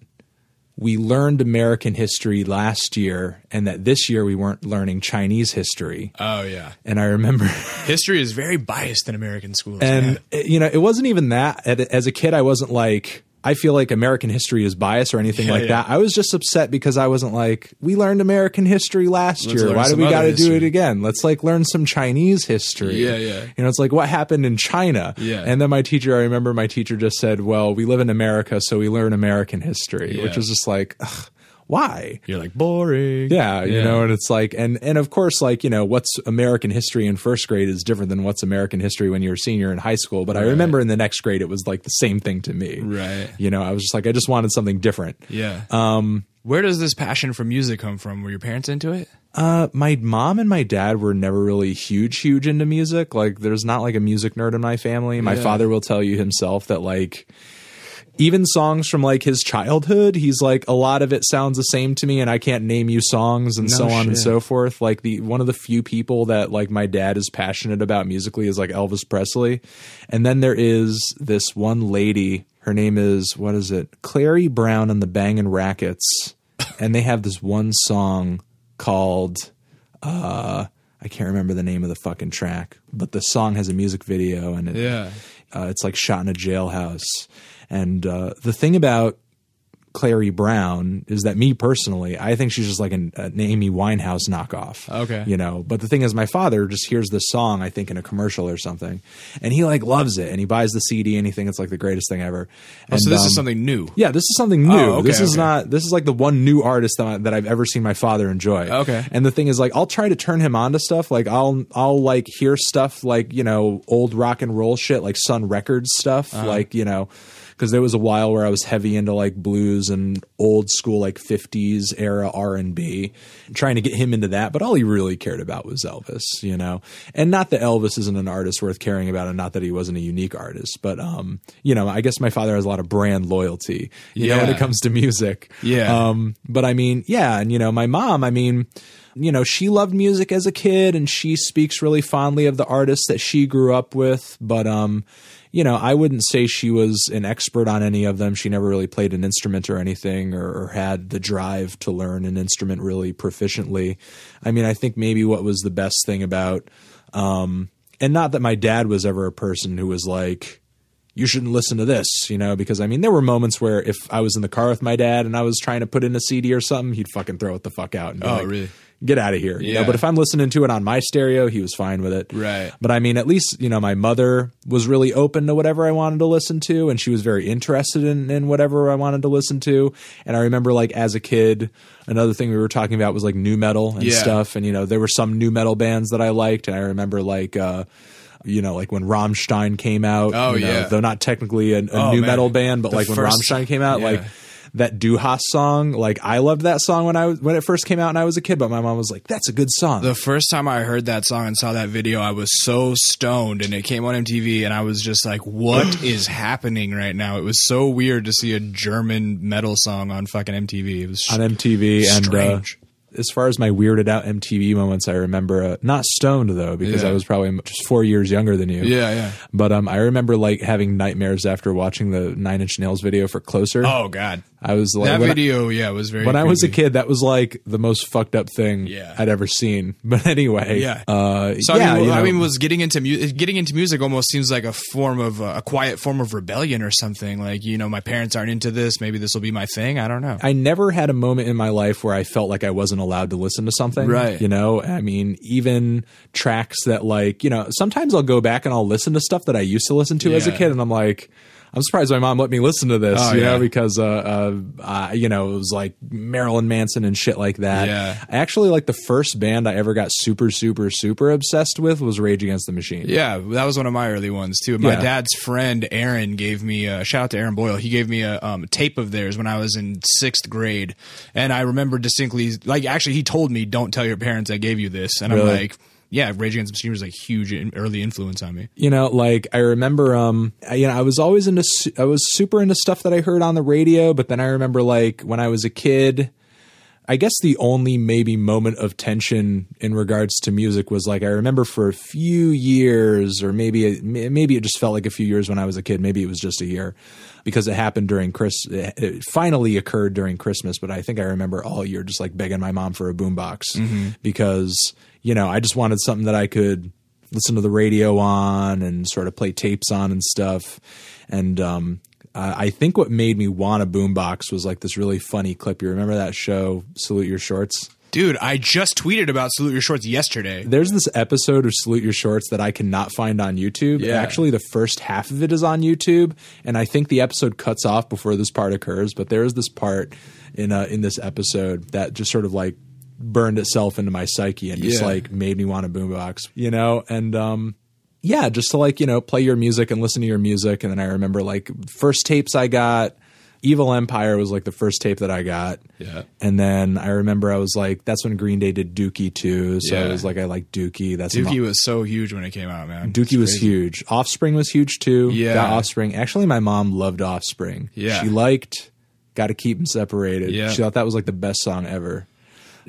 we learned American history last year and that this year we weren't learning Chinese history. Oh yeah. And I remember, (laughs) History is very biased in American schools. and man. uh, you know, it wasn't even that. As a kid, I wasn't like, I feel like American history is biased or anything Yeah, like yeah. that. I was just upset because I wasn't like, we learned American history last Let's year. Why do we got to do it again? Let's like learn some Chinese history. Yeah, yeah. You know, it's like what happened in China. Yeah. And then my teacher, I remember my teacher just said, well, we live in America, so we learn American history, which Yeah. was just like, ugh, why? You're like boring. Yeah, you know, and it's like, and and of course, like you know, what's American history in first grade is different than what's American history when you're a senior in high school. But I remember in the next grade, it was like the same thing to me. Right. You know, I was just like, I just wanted something different. Yeah. Um, where does this passion for music come from? Were your parents into it? Uh, my mom and my dad were never really huge, huge into music. Like, there's not like a music nerd in my family. My Yeah. father will tell you himself that like. Even songs from like his childhood, he's like a lot of it sounds the same to me, and I can't name you songs and No so on and so forth. Like the one of the few people that like my dad is passionate about musically is like Elvis Presley, and then there is this one lady. Her name is what is it? Clairy Browne and the Bangin' Rackettes, (coughs) and they have this one song called uh, I can't remember the name of the fucking track, but the song has a music video and it, Yeah. uh, it's like shot in a jailhouse. And uh, the thing about Clairy Browne is that me personally, I think she's just like an, an Amy Winehouse knockoff. Okay. You know, but the thing is, my father just hears this song, I think, in a commercial or something, and he like loves it, and he buys the CD, and he thinks it's like the greatest thing ever. Oh, so this um, is something new. yeah, this is something new. Oh, okay, this is okay. not. This is like the one new artist that, I, that I've ever seen my father enjoy. Okay. And the thing is, like, I'll try to turn him on to stuff. Like, I'll I'll like hear stuff like you know old rock and roll shit, like Sun Records stuff, Uh-huh. like you know. Because there was a while where I was heavy into like blues and old school like '50s era R and B, trying to get him into that. But all he really cared about was Elvis, you know. And not that Elvis isn't an artist worth caring about, and not that he wasn't a unique artist, but um, you know, I guess my father has a lot of brand loyalty, you know, when it comes to music. Yeah. Um, but I mean, yeah, and you know, my mom, I mean, you know, she loved music as a kid and she speaks really fondly of the artists that she grew up with, but um, you know, I wouldn't say she was an expert on any of them. She never really played an instrument or anything or, or had the drive to learn an instrument really proficiently. I mean, I think maybe what was the best thing about um and not that my dad was ever a person who was like you shouldn't listen to this, you know, because I mean, there were moments where if I was in the car with my dad and I was trying to put in a CD or something, he'd fucking throw it the fuck out. And be Oh, like, really? Get out of here. You know, Yeah. but if I'm listening to it on my stereo, he was fine with it. Right. But I mean, at least, you know, my mother was really open to whatever I wanted to listen to and she was very interested in, in whatever I wanted to listen to. And I remember like as a kid, another thing we were talking about was like nu metal and Yeah. stuff. And, you know, there were some nu metal bands that I liked. And I remember like, uh, you know, like when Rammstein came out. Oh, you know, yeah. Though not technically a, a Oh, new man. metal band, but The like when first- Rammstein came out, yeah. like that Du Hast song, like I loved that song when I was when it first came out and I was a kid, but my mom was like, "That's a good song." The first time I heard that song and saw that video, I was so stoned, and it came on MTV, and I was just like, "What (clears throat) is happening right now?" It was so weird to see a German metal song on fucking MTV. It was on MTV and uh, Strange. as far as my weirded out MTV moments, I remember uh, not stoned though because Yeah. I was probably just four years younger than you. yeah, yeah. But um, I remember like having nightmares after watching the Nine Inch Nails video for "Closer." Oh god, I was like, that when I- video, yeah, was very. when I was a kid, that was like the most fucked up thing Yeah. I'd ever seen. (laughs) But anyway, Yeah. uh, So yeah, I, mean, you I mean, was getting into mu- getting into music almost seems like a form of uh, a quiet form of rebellion or something. Like you know, my parents aren't into this. Maybe this will be my thing. I don't know. I never had a moment in my life where I felt like I wasn't allowed to listen to something. Right. You know, I mean, even tracks that like, you know, sometimes I'll go back and I'll listen to stuff that I used to listen to as a kid and I'm like, I'm surprised my mom let me listen to this, Oh, you know, because, uh, uh, uh, you know, it was like Marilyn Manson and shit like that. Yeah. Actually, like the first band I ever got super, super, super obsessed with was Rage Against the Machine. Yeah, that was one of my early ones too. My Yeah. dad's friend Aaron gave me a shout out to Aaron Boyle. He gave me a um, tape of theirs when I was in sixth grade, and I remember distinctly. Like, actually, he told me, "Don't tell your parents I gave you this," and I'm like, "Yeah, Rage Against the Machine was a huge in- early influence on me." you know like i remember um I, you know i was always into i was super into stuff that i heard on the radio but then i remember like when i was a kid i guess the only maybe moment of tension in regards to music was like i remember for a few years or maybe it, maybe it just felt like a few years when i was a kid maybe it was just a year because it happened during chris it it finally occurred during christmas but i think i remember all year just like begging my mom for a boombox because you know i just wanted something that i could listen to the radio on and sort of play tapes on and stuff. And um, I think what made me want a boombox was like this really funny clip. You remember that show, Salute Your Shorts? Dude, I just tweeted about Salute Your Shorts yesterday. There's this episode of Salute Your Shorts that I cannot find on YouTube. Yeah. Actually, the first half of it is on YouTube, and I think the episode cuts off before this part occurs. But there is this part in uh, in this episode that just sort of like burned itself into my psyche and just Yeah. like made me want a boombox, you know. And um, yeah, just to like you know play your music and listen to your music. And then I remember like first tapes I got. Evil Empire was like the first tape that I got. Yeah. And then I remember I was like, that's when Green Day did Dookie too. So Yeah. I was like, I like Dookie. That's Dookie was so huge when it came out, man. Dookie was huge. Offspring was huge too. Yeah. Got Offspring. Actually, my mom loved Offspring. Yeah. She liked Got to Keep Them Separated. Yeah. She thought that was like the best song ever.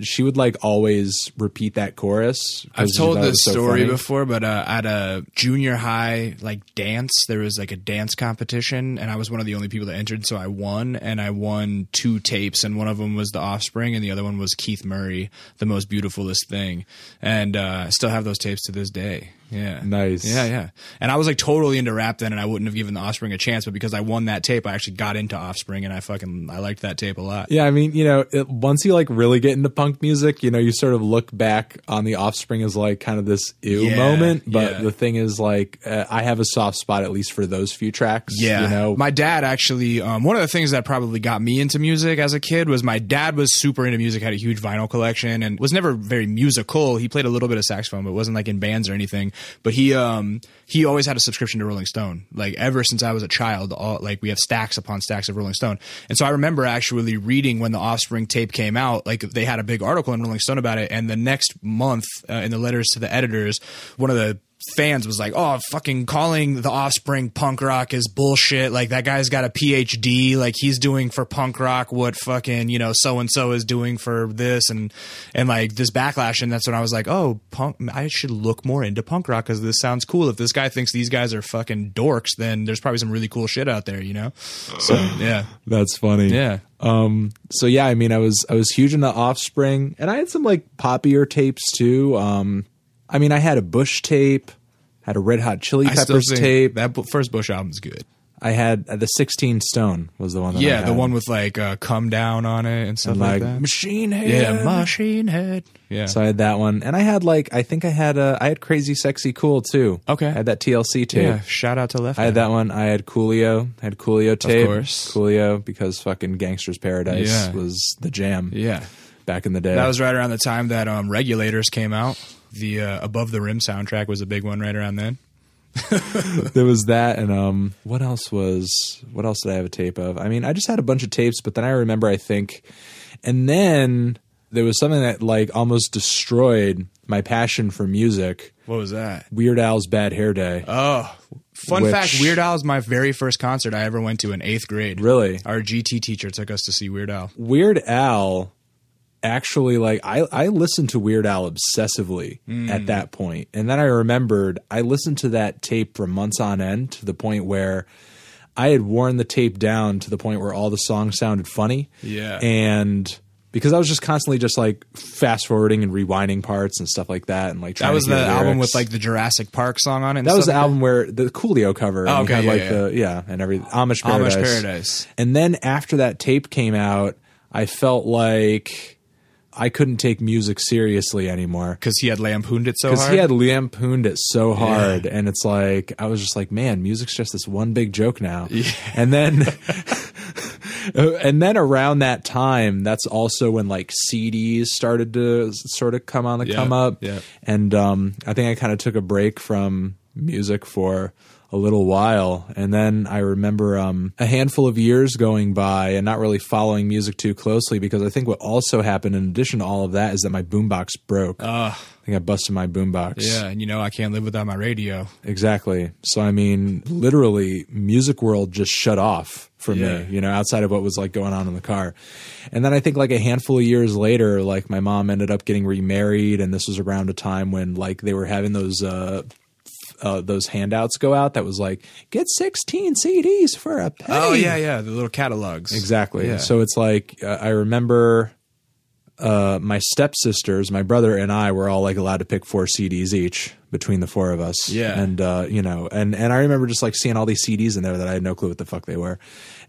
She would like always repeat that chorus. I've told this so story funny. before, but uh, at a junior high like dance, there was like a dance competition, and I was one of the only people that entered, so I won, and I won two tapes, and one of them was The Offspring, and the other one was Keith Murray, "The Most Beautifulest Thing," and uh, I still have those tapes to this day. Yeah, Nice. Yeah, yeah. And I was like totally into rap then, and I wouldn't have given The Offspring a chance, but because I won that tape, I actually got into Offspring, and I fucking I liked that tape a lot. Yeah, I mean, you know, it, once you like really get into punk music, you know, you sort of look back on the Offspring as like kind of this ew Yeah, moment. But yeah. the thing is, like, uh, I have a soft spot at least for those few tracks. Yeah, you know, my dad actually. Um, one of the things that probably got me into music as a kid was my dad was super into music, had a huge vinyl collection, and was never very musical. He played a little bit of saxophone, but wasn't like in bands or anything. But he um he always had a subscription to Rolling Stone. Like ever since I was a child, all like we have stacks upon stacks of Rolling Stone. And so I remember actually reading when the Offspring tape came out. Like they had a big article in Rolling Stone about it, and the next month uh, in the letters to the editors, one of the fans was like, "Oh, fucking calling the Offspring punk rock is bullshit. Like that guy's got a PhD. Like he's doing for punk rock what fucking you know so and so is doing for this and and like this backlash." And that's when I was like, "Oh, punk. I should look more into punk rock because this sounds cool. If this guy thinks these guys are fucking dorks, then there's probably some really cool shit out there, you know." So (laughs) yeah, that's funny. yeah. Um. So yeah, I mean, I was I was huge into Offspring, and I had some like poppier tapes too. Um. I mean, I had a Bush tape, had a Red Hot Chili I still Peppers think tape. that bu- first Bush album's good. I had uh, the 16 Stone was the one. That I Yeah, the had. one with like uh, "Come Down" on it and stuff And, like, like, that. Machine Head. Yeah, Machine Head. Yeah. So I had that one, and I had like I think I had uh, I had Crazy Sexy Cool too. Okay. I had that TLC tape. yeah. Shout out to Left. I had that one. I had Coolio. I had Coolio tape. course. Coolio because fucking Gangsta's Paradise Yeah. was the jam Yeah. back in the day. That was right around the time that um, Regulators came out. The uh, Above the Rim soundtrack was a big one right around then. (laughs) there was that, and um, what else was? What else did I have a tape of? I mean, I just had a bunch of tapes, but then I remember I think, and then there was something that like almost destroyed my passion for music. What was that? Weird Al's Bad Hair Day. Oh, fun Which- fact: Weird Al is my very first concert I ever went to in eighth grade. Really? Our GT teacher took us to see Weird Al. Weird Al actually like I I listened to Weird Al obsessively Mm. at that point. And then I remembered I listened to that tape for months on end to the point where I had worn the tape down to the point where all the songs sounded funny. Yeah. And because I was just constantly just like fast forwarding and rewinding parts and stuff like that and like trying That was the album with like the Jurassic Park song on it. and that was the like album where the Coolio cover. Oh, okay, yeah, like yeah. the yeah, and every Amish that? Amish Paradise. Paradise. And then after that tape came out, I felt like I couldn't take music seriously anymore Because he had lampooned it so because hard. he had lampooned it so hard, and it's like I was just like, man, music's just this one big joke now. And then, (laughs) and then around that time, that's also when like CDs started to sort of come on the Yeah, come up. yeah. And um, I think I kind of took a break from music for a little while. And then I remember um, a handful of years going by and not really following music too closely because I think what also happened in addition to all of that is that my boombox broke. Uh, I think I busted my boombox. yeah, and you know I can't live without my radio. Exactly. So I mean, literally, music world just shut off for Yeah. me. You know, outside of what was like going on in the car. And then I think like a handful of years later, like my mom ended up getting remarried, and this was around a time when like they were having those. uh uh, those handouts go out that was like get 16 CDs for a penny. Oh yeah, yeah, the little catalogs. Exactly. Yeah. So it's like uh, I remember uh, my stepsisters, my brother and I were all like allowed to pick four CDs each between the four of us. Yeah. And uh, you know, and and I remember just like seeing all these CDs in there that I had no clue what the fuck they were.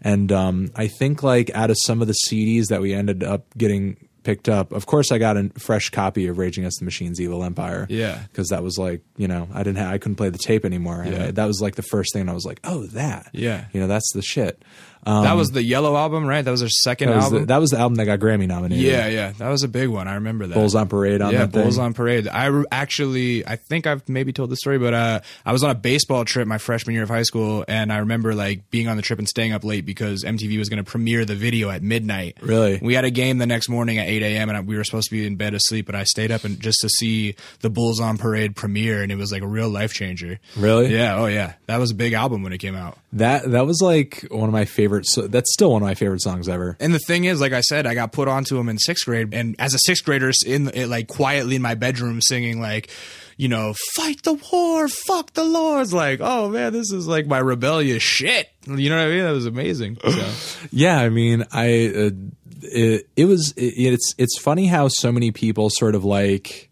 And um, I think like out of some of the CDs that we ended up getting picked up, of course I got a fresh copy of Raging Against the Machine's Evil Empire. Yeah. Because that was like, you know, I didn't have, I couldn't play the tape anymore. Yeah. I- that was like the first thing I was like, oh, that. Yeah. You know, that's the shit. Um, that was the Yellow album, right? That was their second that was, album. the, that was the album that got Grammy nominated. yeah, yeah, that was a big one. I remember that. Bulls on Parade on yeah, that thing. Bulls on Parade. I re- actually, I think I've maybe told the story, but uh, I was on a baseball trip my freshman year of high school, and I remember like being on the trip and staying up late because MTV was going to premiere the video at midnight. Really? We had a game the next morning at 8 a.m. and we were supposed to be in bed asleep, but I stayed up and just to see the Bulls on Parade premiere, and it was like a real life changer. Really? Yeah. Oh yeah. That was a big album when it came out. That that was like one of my favorite. So that's still one of my favorite songs ever. And the thing is, like I said, I got put onto him in sixth grade, and as a sixth grader, in it, like quietly in my bedroom, singing like, you know, fight the war, fuck the lords. Like, oh man, this is like my rebellious shit. You know what I mean? That was amazing. So. (laughs) Yeah, I mean, I uh, it, it was it, it's it's funny how so many people sort of like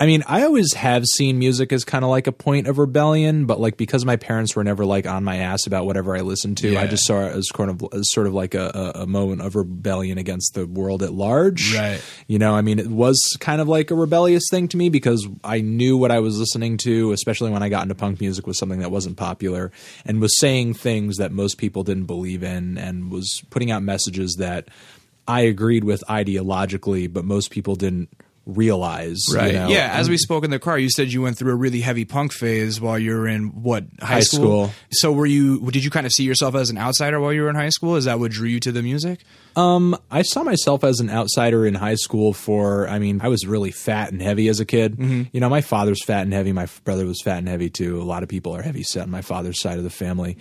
I mean, I always have seen music as kind of like a point of rebellion, but like because my parents were never like on my ass about whatever I listened to, Yeah. I just saw it as kind of as sort of like a, a, a moment of rebellion against the world at large. Right. You know, I mean, it was kind of like a rebellious thing to me because I knew what I was listening to, especially when I got into punk music, was something that wasn't popular and was saying things that most people didn't believe in and was putting out messages that I agreed with ideologically, but most people didn't realize. you know? yeah. As we spoke in the car, you said you went through a really heavy punk phase while you were in what high, High school. So were you? Did you kind of see yourself as an outsider while you were in high school? Is that what drew you to the music? I saw myself as an outsider in high school for, I mean, I was really fat and heavy as a kid. You know, my father's fat and heavy. My brother was fat and heavy too. A lot of people are heavy set on my father's side of the family.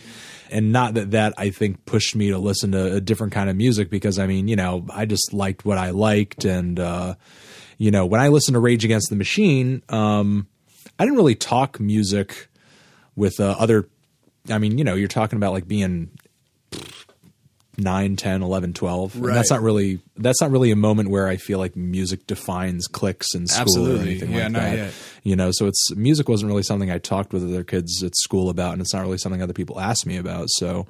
And not that that I think pushed me to listen to a different kind of music because I mean, you know, I just liked what I liked. And, uh, you know, when I listened to Rage Against the Machine, um, I didn't really talk music with uh, other, I mean, you know, you're talking about like being 9 10 11 12 and that's not really that's not really a moment where i feel like music defines cliques in school or anything Yeah, like not that. yet. you know so it's music wasn't really something i talked with other kids at school about and it's not really something other people asked me about. So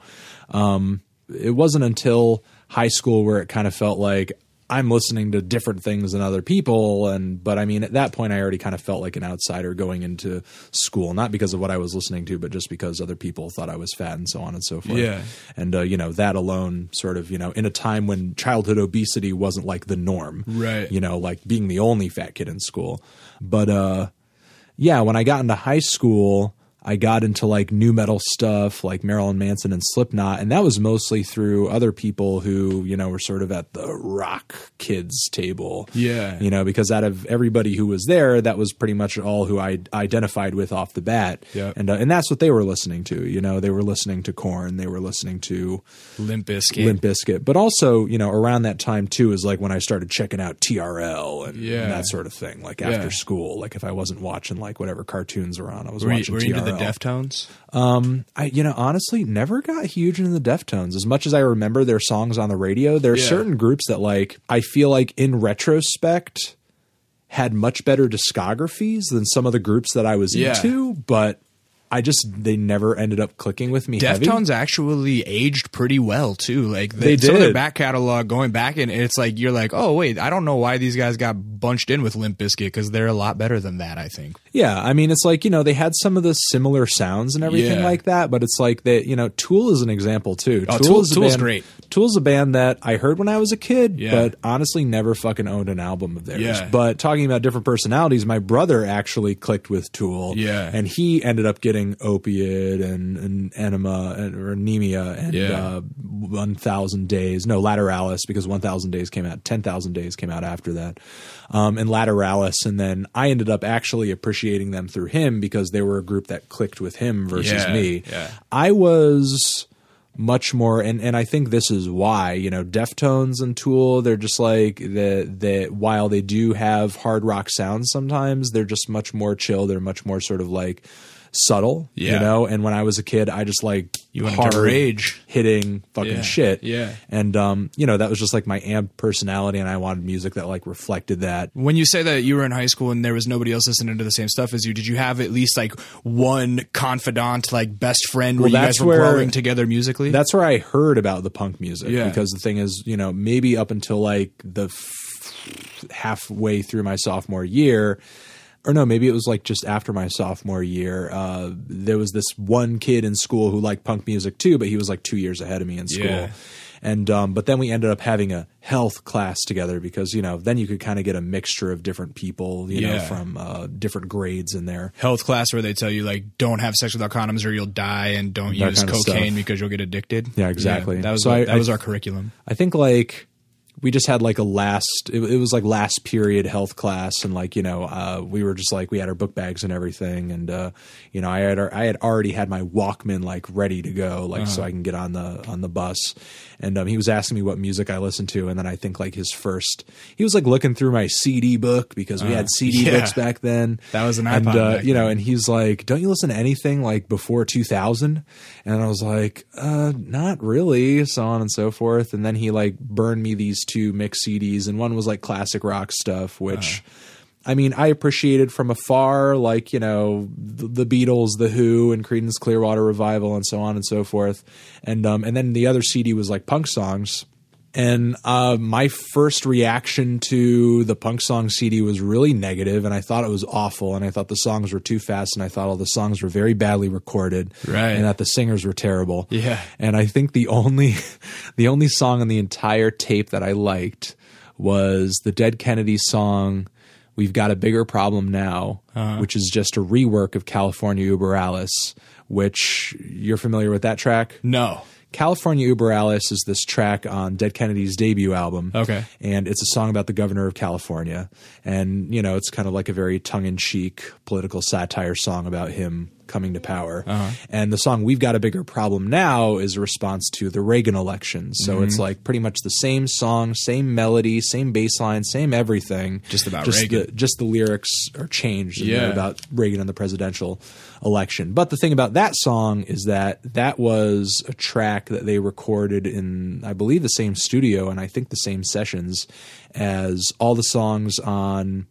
um it wasn't until high school where it kind of felt like i'm listening to different things than other people and but i mean at that point i already kind of felt like an outsider going into school not because of what i was listening to but just because other people thought i was fat and so on and so forth Yeah. and uh, you know that alone sort of you know in a time when childhood obesity wasn't like the norm Right. you know like being the only fat kid in school but uh yeah when i got into high school i got into like nu metal stuff like marilyn manson and slipknot and that was mostly through other people who you know were sort of at the rock kids table Yeah. you know because out of everybody who was there that was pretty much all who i identified with off the bat Yep. and uh, and that's what they were listening to you know they were listening to Korn they were listening to Limp Bizkit. Limp Bizkit. But also, you know, around that time too is like when I started checking out TRL and, Yeah. and that sort of thing. Like Yeah. after school, like if I wasn't watching like whatever cartoons were on, I was Were watching were you into the Deftones? Um, I, you know, honestly, never got huge into the Deftones. As much as I remember their songs on the radio, there are Yeah. certain groups that like I feel like in retrospect had much better discographies than some of the groups that I was Yeah. into, but I just they never ended up clicking with me. Deftones actually aged pretty well too. Like They some of their back catalog, going back and it's like you're like, oh wait, I don't know why these guys got bunched in with Limp Bizkit because they're a lot better than that. I think. Yeah, I mean, it's like you know they had some of the similar sounds and everything Yeah. like that, but it's like they, you know, Tool is an example too. Oh, Tool- is Tool's band, great. Tool's a band that I heard when I was a kid, Yeah. but honestly never fucking owned an album of theirs. Yeah. But talking about different personalities, my brother actually clicked with Tool, Yeah. and he ended up getting opiate and, and Ænima and, or anemia and uh, one thousand days, no Lateralus because one thousand days came out, ten thousand days came out after that, um, and Lateralus, and then I ended up actually appreciating them through him because they were a group that clicked with him versus Yeah, me. yeah. I was much more and and I think this is why you know Deftones and Tool they're just like the the while they do have hard rock sounds sometimes they're just much more chill they're much more sort of like subtle you know and when I was a kid I just like You hard rage. hitting fucking Yeah, shit yeah. and um you know that was just like my amp personality and I wanted music that like reflected that When you say that you were in high school and there was nobody else listening to the same stuff as you, did you have at least like one confidant, like best friend, where you guys were where- growing together musically? That's where I heard about the punk music. Yeah. Because the thing is, you know, maybe up until like the f- halfway through my sophomore year, or no, maybe it was like just after my sophomore year, uh, there was this one kid in school who liked punk music too, but he was like two years ahead of me in school. Yeah. And um, but then we ended up having a health class together because you know then you could kind of get a mixture of different people you know from uh, different grades in there. Health class where they tell you like don't have sex without condoms or you'll die and don't That use cocaine because you'll get addicted. Yeah, exactly. that was So I- that was our curriculum. I think like we just had like a last it, it was like last period health class and like you know uh, we were just like we had our book bags and everything and uh, you know I had I had already had my Walkman like ready to go like so I can get on the on the bus and um, he was asking me what music I listened to and then I think like his first he was like looking through my CD book because we had CD yeah. books back then. That was an and iPod uh, you know and he's like don't you listen to anything like before 2000 and I was like uh not really so on and so forth. And then he like burned me these two mix CDs and one was like classic rock stuff which I mean, I appreciated from afar, like you know, the, the Beatles, the Who, and Creedence Clearwater Revival, and so on and so forth. And um, and then the other CD was like punk songs. And uh, my first reaction to the punk song CD was really negative, and I thought it was awful, and I thought the songs were too fast, and I thought all the songs were very badly recorded, Right. and that the singers were terrible. Yeah. And I think the only (laughs) the only song on the entire tape that I liked was the Dead Kennedy song We've Got a Bigger Problem Now, uh-huh. which is just a rework of California Uber Alles, which you're familiar with that track? No. California Uber Alles is this track on Dead Kennedy's debut album. Okay. And it's a song about the governor of California. And, you know, it's kind of like a very tongue in cheek political satire song about him coming to power. Uh-huh. And the song We've Got a Bigger Problem Now is a response to the Reagan election. So mm-hmm. it's like pretty much the same song, same melody, same bass line, same everything. Just about just Reagan. The, just the lyrics are changed Yeah. about Reagan and the presidential election. But the thing about that song is that that was a track that they recorded in, I believe, the same studio and I think the same sessions as all the songs on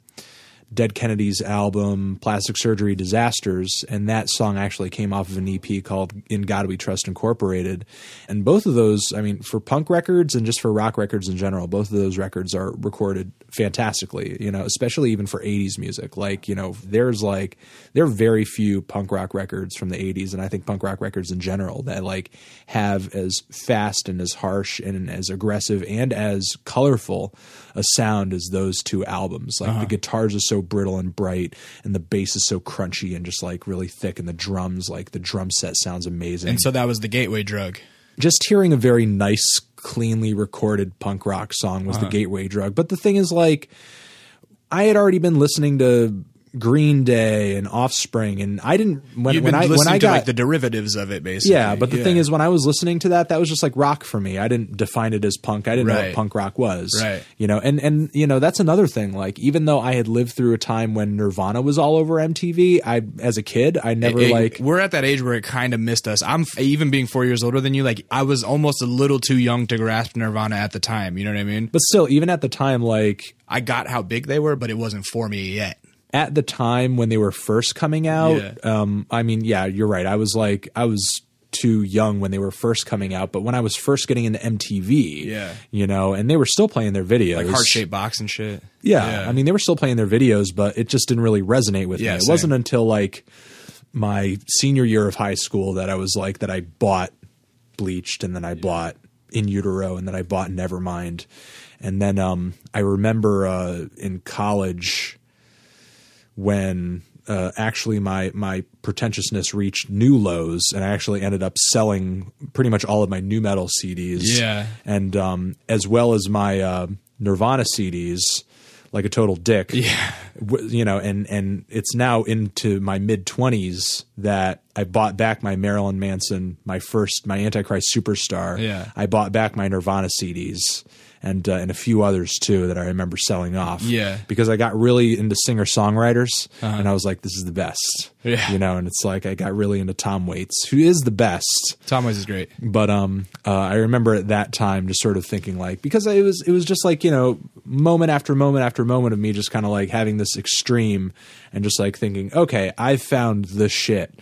Dead Kennedy's album Plastic Surgery Disasters, and that song actually came off of an EP called In God We Trust Incorporated. And both of those, I mean, for punk records and just for rock records in general, both of those records are recorded fantastically, you know, especially even for 80s music. Like, you know, there's like, there are very few punk rock records from the 80s, and I think punk rock records in general that like have as fast and as harsh and as aggressive and as colorful a sound as those two albums. Like the uh-huh. guitars are so brittle and bright, and the bass is so crunchy and just like really thick, and the drums, like the drum set sounds amazing. And so that was the gateway drug. just hearing a very nice, cleanly recorded punk rock song was the uh-huh. gateway drug. But the thing is, like, I had already been listening to Green Day and Offspring, and I didn't when You've when been I listening when I to got like the derivatives of it, basically. yeah, but the thing is, when I was listening to that, that was just like rock for me. I didn't define it as punk. I didn't know what punk rock was. Right. You know, and and you know that's another thing. Like even though I had lived through a time when Nirvana was all over MTV, I as a kid I never It- like we're at that age where it kind of missed us. I'm even being four years older than you. Like I was almost a little too young to grasp Nirvana at the time. You know what I mean? but still even at the time like I got how big they were, but it wasn't for me yet. At the time when they were first coming out, Yeah. um, I mean, yeah, you're right. I was like, I was too young when they were first coming out, but when I was first getting into MTV, Yeah. you know, and they were still playing their videos, Like heart shaped box and shit. Yeah, I mean, they were still playing their videos, but it just didn't really resonate with Yeah, me. It same. wasn't until like my senior year of high school that I was like that I bought Bleached, and then I bought In Utero, and then I bought Nevermind, and then um, I remember uh, in college when uh, actually my my pretentiousness reached new lows, and I actually ended up selling pretty much all of my nu metal CDs. Yeah. and um, as well as my uh, Nirvana CDs, like a total dick. Yeah. You know, and and it's now into my mid twenties that I bought back my Marilyn Manson, my first, my Antichrist Superstar. Yeah. I bought back my Nirvana CDs. And, uh, and a few others too that I remember selling off. Yeah. Uh-huh. because I got really into singer songwriters, and I was like, "This is the best." Yeah. you know. And it's like I got really into Tom Waits, who is the best. Tom Waits is great. But um, uh, I remember at that time just sort of thinking like because it was it was just like you know moment after moment after moment of me just kind of like having this extreme and just like thinking okay I've found the shit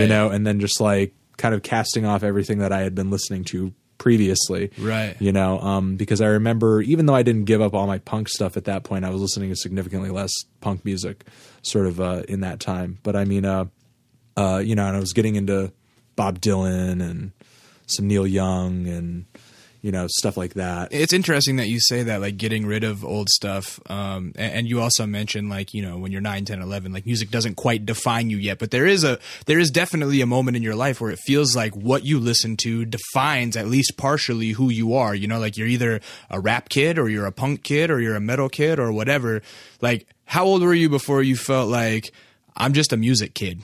you know and then just like kind of casting off everything that I had been listening to previously Right. you know um, because I remember even though I didn't give up all my punk stuff at that point I was listening to significantly less punk music sort of uh, in that time but I mean uh, uh, you know, and I was getting into Bob Dylan and some Neil Young and you know, stuff like that. It's interesting that you say that, like getting rid of old stuff. Um, and, and you also mentioned like, you know, when you're 9, 10, 11, like music doesn't quite define you yet, but there is a, there is definitely a moment in your life where it feels like what you listen to defines at least partially who you are. You know, like you're either a rap kid or you're a punk kid or you're a metal kid or whatever. Like, how old were you before you felt like I'm just a music kid?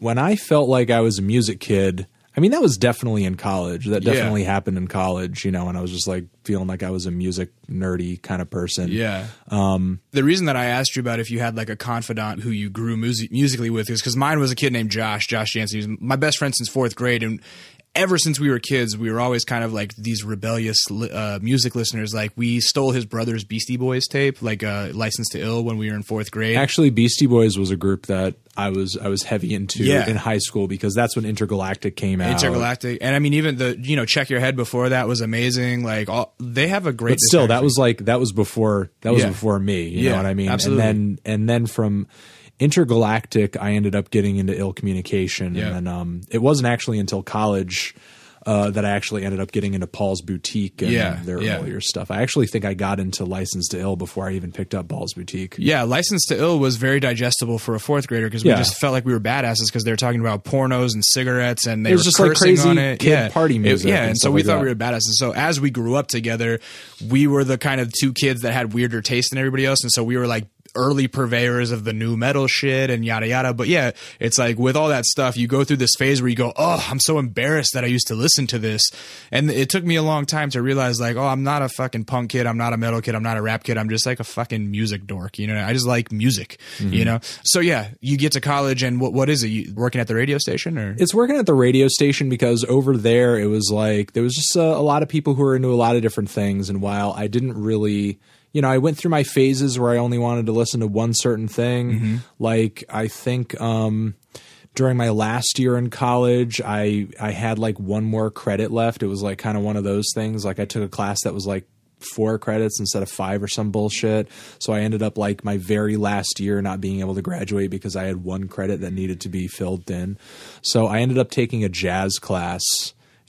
When I felt like I was a music kid, I mean, that was definitely in college. That Yeah. definitely happened in college, you know, and I was just like feeling like I was a music nerdy kind of person. Yeah. Um, the reason that I asked you about if you had like a confidant who you grew music- musically with is because mine was a kid named Josh, Josh Jansen. He was my best friend since fourth grade. And ever since we were kids, we were always kind of like these rebellious uh, music listeners. Like we stole his brother's Beastie Boys tape, like uh, License to Ill, when we were in fourth grade. Actually, Beastie Boys was a group that I was I was heavy into Yeah. in high school because that's when Intergalactic came out. Intergalactic, and I mean, even the you know, check your head before that was amazing. Like, all, they have a great. but still, that was like that was before that was Yeah. before me. You Yeah, know what I mean? absolutely. And then and then from Intergalactic, I ended up getting into ill communication, Yeah. and then um, it wasn't actually until college. Uh, that I actually ended up getting into Paul's Boutique and Yeah, their yeah. earlier stuff. I actually think I got into License to Ill before I even picked up Paul's Boutique. Yeah, License to Ill was very digestible for a fourth grader because we Yeah. just felt like we were badasses because they were talking about pornos and cigarettes and they It was were just like cursing crazy on it. kid yeah, party It- music yeah, and and so we like thought that. we were badasses. So as we grew up together, we were the kind of two kids that had weirder taste than everybody else, and so we were like early purveyors of the nu metal shit and yada yada. But yeah, it's like with all that stuff, you go through this phase where you go, "Oh, I'm so embarrassed that I used to listen to this," and it took me a long time to realize like, "Oh, I'm not a fucking punk kid. I'm not a metal kid. I'm not a rap kid. I'm just like a fucking music dork." You know, I just like music. Mm-hmm. You know, so yeah, you get to college and what what is it? You working at the radio station or? It's working at the radio station because over there it was like there was just a, a lot of people who were into a lot of different things. And while I didn't really, you know, I went through my phases where I only wanted to listen to one certain thing. Like I think um, during my last year in college, I I had like one more credit left. It was like kind of one of those things. Like I took a class that was like four credits instead of five or some bullshit. So I ended up like my very last year not being able to graduate because I had one credit that needed to be filled in. So I ended up taking a jazz class,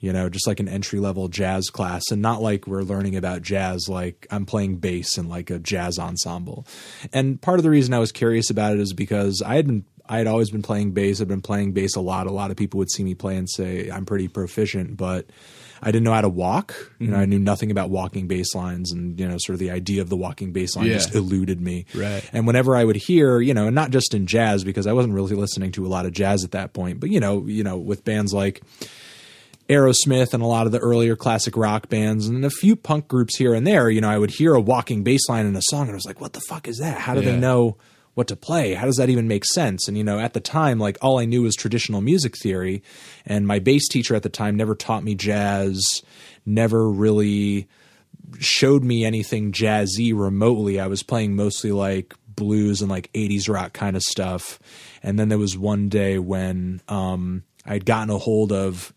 you know, just like an entry level jazz class and not like we're learning about jazz like I'm playing bass in like a jazz ensemble. And part of the reason I was curious about it is because I had been I had always been playing bass. I've been playing bass a lot. A lot of people would see me play and say I'm pretty proficient, but I didn't know how to walk. You Mm-hmm. know, I knew nothing about walking bass lines, and you know, sort of the idea of the walking bass line Yeah. just eluded me. Right. And whenever I would hear, you know, and not just in jazz because I wasn't really listening to a lot of jazz at that point, but you know, you know, with bands like Aerosmith and a lot of the earlier classic rock bands and a few punk groups here and there, you know, I would hear a walking bass line in a song and I was like, what the fuck is that? How do Yeah. they know what to play? How does that even make sense? And, you know, at the time, like all I knew was traditional music theory. And my bass teacher at the time never taught me jazz, never really showed me anything jazzy remotely. I was playing mostly like blues and like 80s rock kind of stuff. And then there was one day when um, I'd gotten a hold of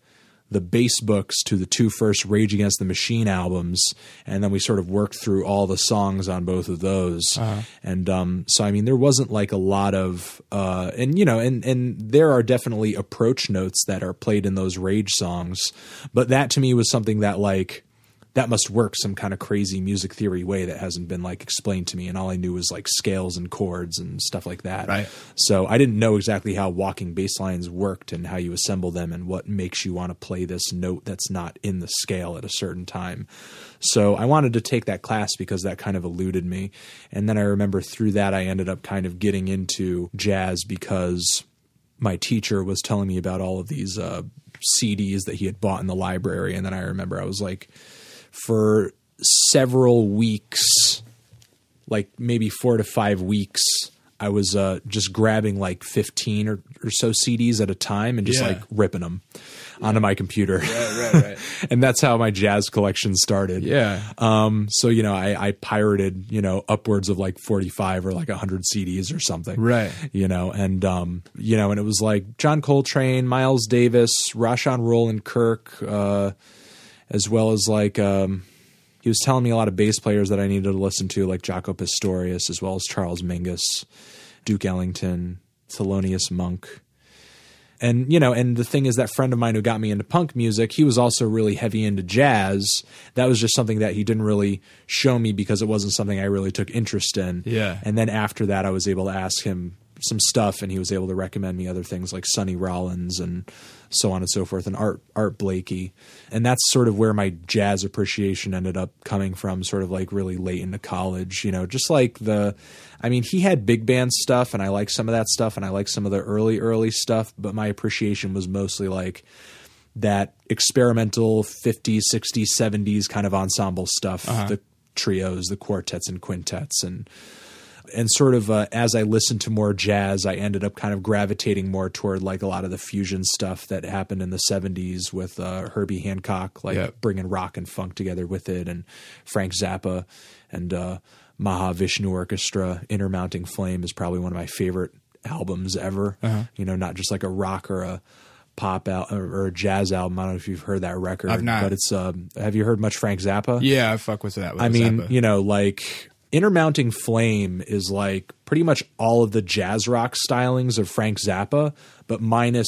the bass books to the two first Rage Against the Machine albums, and then we sort of worked through all the songs on both of those. And um, so, I mean, there wasn't like a lot of, uh, and you know, and and there are definitely approach notes that are played in those Rage songs, but that to me was something that like that must work some kind of crazy music theory way that hasn't been like explained to me and all i knew was like scales and chords and stuff like that. Right. so i didn't know exactly how walking bass lines worked and how you assemble them and what makes you want to play this note that's not in the scale at a certain time. So i wanted to take that class because that kind of eluded me. And then i remember through that i ended up kind of getting into jazz because my teacher was telling me about all of these uh, CDs that he had bought in the library, and then I remember I was like, for several weeks, like maybe four to five weeks, I was uh, just grabbing like fifteen or, or so CDs at a time and just Yeah. like ripping them onto my computer, right, right. (laughs) and that's how my jazz collection started. Yeah. Um, so you know, I, I pirated you know upwards of like forty five or like hundred CDs or something. Right. You know, and um, you know, and it was like John Coltrane, Miles Davis, Rahsaan Roland Kirk, uh, as well as like um, he was telling me a lot of bass players that I needed to listen to, like Jaco Pastorius, as well as Charles Mingus, Duke Ellington, Thelonious Monk. And you know, and the thing is, that friend of mine who got me into punk music, he was also really heavy into jazz. That was just something that he didn't really show me because it wasn't something I really took interest in. Yeah. And then after that, I was able to ask him some stuff, and he was able to recommend me other things like Sonny Rollins and so on and so forth, and Art Art Blakey, and that's sort of where my jazz appreciation ended up coming from, sort of like really late into college. You know, just like the, I mean, he had big band stuff, and I like some of that stuff, and I like some of the early early stuff, but my appreciation was mostly like that experimental 50s 60s 70s kind of ensemble stuff uh-huh. the trios the quartets and quintets and and sort of uh, as I listened to more jazz, I ended up kind of gravitating more toward like a lot of the fusion stuff that happened in the '70s with uh, Herbie Hancock, like Yeah. bringing rock and funk together with it, and Frank Zappa and uh, Mahavishnu Orchestra. Inner Mounting Flame is probably one of my favorite albums ever. You know, not just like a rock or a pop out or, or a jazz album. I don't know if you've heard that record, I've not. but it's. Um, have you heard much Frank Zappa? Yeah, I fuck with that. With I mean, Zappa. you know, like Inner Mounting Flame is like pretty much all of the jazz rock stylings of Frank Zappa, but minus,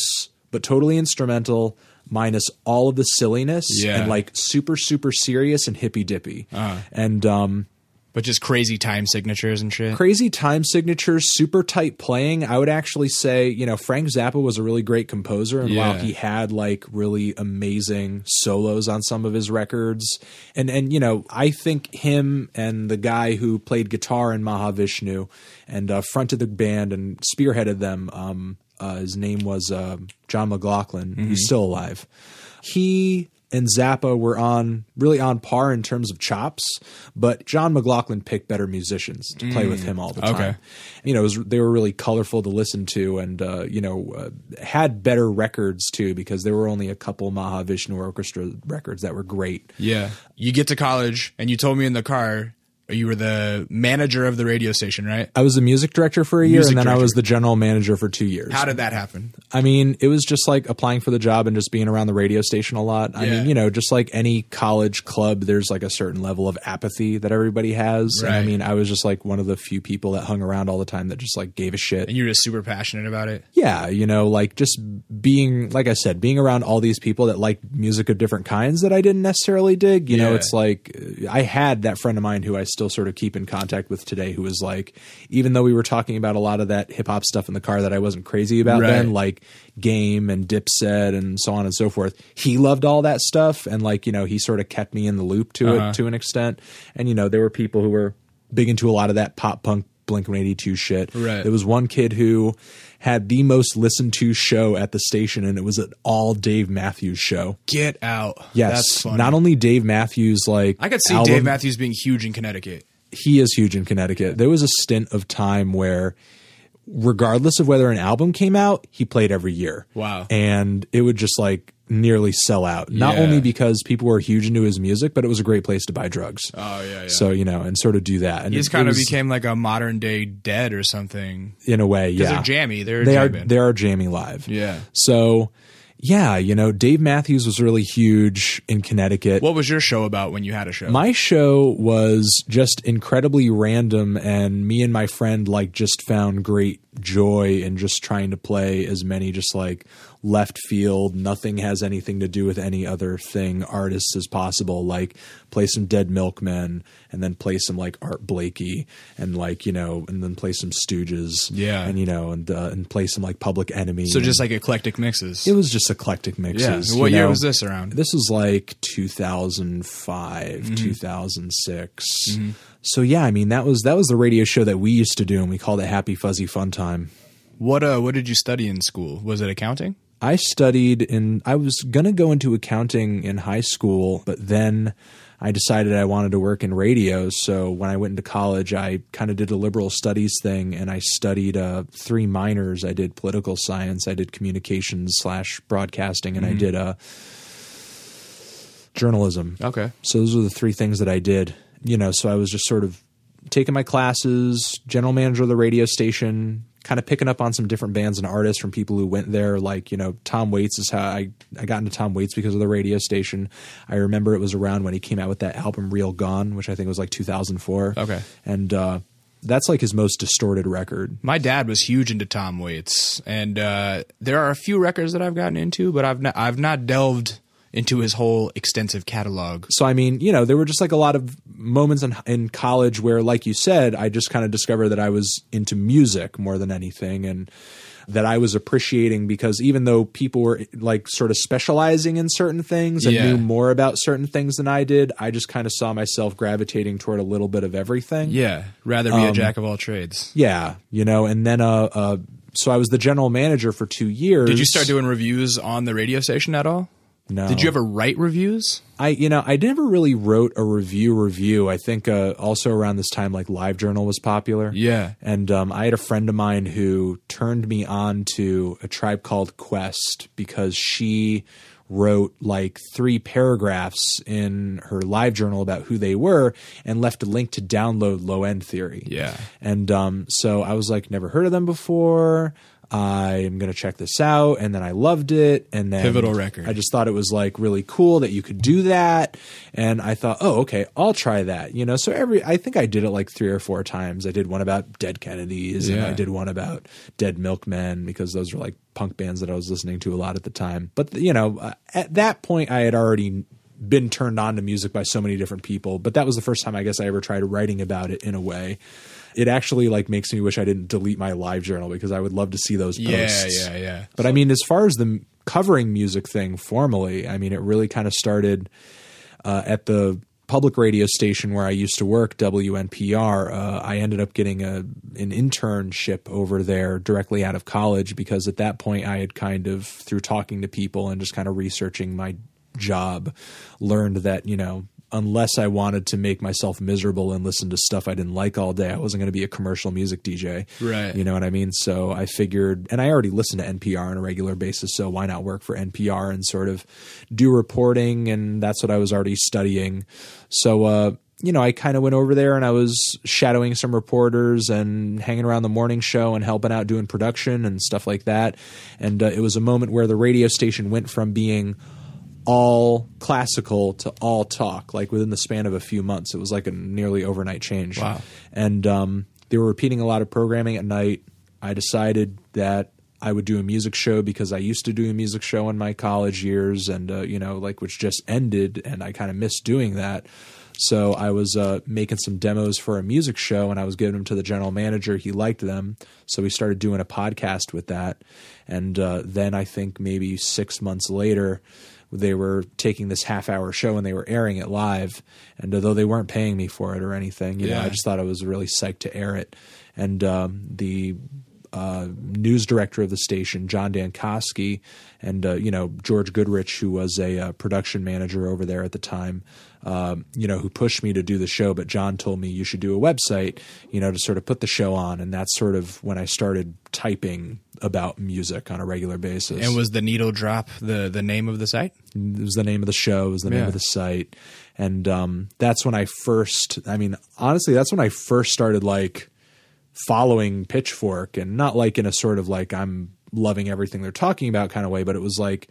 but totally instrumental, minus all of the silliness Yeah. and like super, super serious and hippy dippy. Uh-huh. And, um, but just crazy time signatures and shit. crazy time signatures, super tight playing. I would actually say, you know, Frank Zappa was a really great composer, and while he had like really amazing solos on some of his records, and and you know, I think him and the guy who played guitar in Mahavishnu and uh, fronted the band and spearheaded them. Um, uh, his name was uh, John McLaughlin. He's still alive. He and Zappa were on really on par in terms of chops, but John McLaughlin picked better musicians to play with him all the time. Okay. You know, it was, they were really colorful to listen to, and uh, you know, uh, had better records too because there were only a couple Mahavishnu Orchestra records that were great. Yeah. You get to college and you told me in the car you were the manager of the radio station, right? I was the music director for a year, Music and then I was the general manager for two years. How did that happen? I mean, it was just like applying for the job and just being around the radio station a lot. I Yeah. mean, you know, just like any college club, there's like a certain level of apathy that everybody has. And I mean, I was just like one of the few people that hung around all the time that just like gave a shit. And you were just super passionate about it. yeah, you know, like just being, like I said, being around all these people that like music of different kinds that I didn't necessarily dig. You know, it's like I had that friend of mine who I still sort of keep in contact with today who was like, even though we were talking about a lot of that hip hop stuff in the car that I wasn't crazy about Right. then, like Game and Dipset and so on and so forth, he loved all that stuff. And like, you know, he sort of kept me in the loop to Uh-huh. it to an extent. And, you know, there were people who were big into a lot of that pop punk Blink 182 shit. Right. There was one kid who had the most listened to show at the station, and it was an all Dave Matthews show. Get out. Yes, not only Dave Matthews, like I could see album- Dave Matthews being huge in Connecticut. He is huge in Connecticut. There was a stint of time where, regardless of whether an album came out, he played every year. Wow. and it would just like nearly sell out. Not Yeah. only because people were huge into his music, but it was a great place to buy drugs. Oh yeah, yeah. So you know, and sort of do that. And he it- kind of was- became like a modern day dead or something. in a way, Because yeah. they're jammy. They're they are they are jamming live. Yeah. So, yeah, you know, Dave Matthews was really huge in Connecticut. What was your show about when you had a show? my show was just incredibly random, and me and my friend like just found great joy in just trying to play as many just like left field, nothing has anything to do with any other thing artists as possible. Like play some Dead Milkmen, and then play some like Art Blakey, and like you know, and then play some Stooges, Yeah. and you know, and uh, and play some like Public Enemy. so just like eclectic mixes. it was just eclectic yeah. mixes. What you year know. was this around? This was like 2005, Mm-hmm. 2006. So yeah, I mean that was that was the radio show that we used to do, and we called it Happy Fuzzy Fun Time. What uh what did you study in school? Was it accounting? I studied in. I was gonna go into accounting in high school, but then I decided I wanted to work in radio. So when I went into college, I kind of did a liberal studies thing, and I studied uh, three minors. I did political science, I did communications slash broadcasting, and I did uh, journalism. Okay. So those are the three things that I did. You know, so I was just sort of taking my classes, general manager of the radio station, kind of picking up on some different bands and artists from people who went there. Like, you know, Tom Waits is how I, I got into Tom Waits because of the radio station. I remember it was around when he came out with that album Real Gone, which I think was like 2004. Okay. And, uh, that's like his most distorted record. My dad was huge into Tom Waits, and uh, there are a few records that I've gotten into, but I've not, I've not delved into his whole extensive catalog. So I mean, you know, there were just like a lot of moments in, in college where, like you said, I just kind of discovered that I was into music more than anything, and that I was appreciating because even though people were like sort of specializing in certain things and Yeah. knew more about certain things than I did, I just kind of saw myself gravitating toward a little bit of everything. Yeah, rather be a jack of all trades. Yeah, you know, and then uh, uh so I was the general manager for two years. Did you start doing reviews on the radio station at all? No. Did you ever write reviews? I you know I never really wrote a review review. I think uh, also around this time like LiveJournal was popular. Yeah. and um, I had a friend of mine who turned me on to a tribe called Quest because she wrote like three paragraphs in her live journal about who they were and left a link to download low end theory Yeah. and um, so I was like, never heard of them before. I'm gonna check this out, and then I loved it, and then Pivotal record. I just thought it was like really cool that you could do that, and I thought, oh, okay, I'll try that. You know, so every I think I did it like three or four times. I did one about Dead Kennedys, and I did one about Dead Milkmen because those were like punk bands that I was listening to a lot at the time. But you know, uh, at that point, I had already been turned on to music by so many different people but that was the first time i guess i ever tried writing about it in a way it actually like makes me wish i didn't delete my live journal because i would love to see those Yeah, posts yeah, yeah. Yeah. But i mean as far as the covering music thing formally i mean it really kind of started uh, at the public radio station where I used to work, WNPR. Uh, I ended up getting a an internship over there directly out of college because at that point I had kind of through talking to people and just kind of researching my job learned that you know unless I wanted to make myself miserable and listen to stuff I didn't like all day, I wasn't going to be a commercial music DJ. Right. You know what I mean? So I figured, and I already listen to NPR on a regular basis, so why not work for NPR and sort of do reporting? And that's what I was already studying. So, uh, you know, I kind of went over there and I was shadowing some reporters and hanging around the morning show and helping out doing production and stuff like that. And uh, it was a moment where the radio station went from being all classical to all talk, like within the span of a few months. It was like a nearly overnight change. Wow. And um, they were repeating a lot of programming at night. I decided that I would do a music show because I used to do a music show in my college years, and uh, you know, like which just ended, and I kind of missed doing that. So I was uh, making some demos for a music show, and I was giving them to the general manager. He liked them, so we started doing a podcast with that. And uh, then I think maybe six months later, they were taking this half hour show and they were airing it live. And although they weren't paying me for it or anything, you know, I just thought I was really psyched to air it. And um, the uh, news director of the station, John Dankosky, and uh, you know George Goodrich, who was a uh, production manager over there at the time, um, you know, who pushed me to do the show. But John told me you should do a website, you know, to sort of put the show on, and that's sort of when I started typing about music on a regular basis. And was the needle drop the the name of the site? It was the name of the show, it was the name of the site. And um, that's when I first, I mean, honestly, that's when I first started like following Pitchfork and not like in a sort of like I'm loving everything they're talking about kind of way, but it was like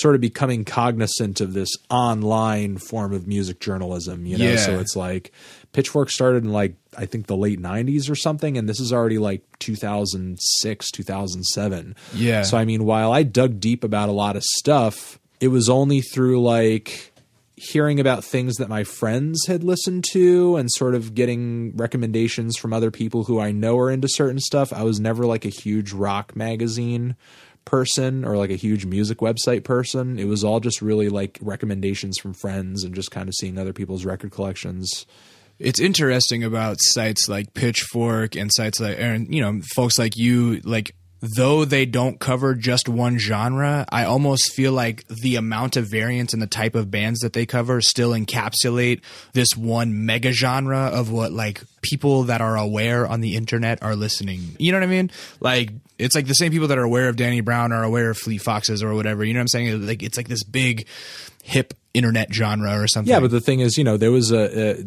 sort of becoming cognizant of this online form of music journalism, you know? Yeah. So it's like Pitchfork started in like, I think the late 90s or something, and this is already like 2006, 2007. Yeah. So I mean, while I dug deep about a lot of stuff, it was only through like hearing about things that my friends had listened to and sort of getting recommendations from other people who I know are into certain stuff. I was never like a huge rock magazine person or like a huge music website person. It was all just really like recommendations from friends and just kind of seeing other people's record collections. It's interesting about sites like Pitchfork and sites like, and you know, folks like you, like though they don't cover just one genre, I almost feel like the amount of variance in the type of bands that they cover still encapsulate this one mega genre of what like people that are aware on the internet are listening. You know what I mean? Like it's like the same people that are aware of Danny Brown are aware of Fleet Foxes or whatever. You know what I'm saying? Like it's like this big hip internet genre or something. Yeah, but the thing is, you know, there was a, a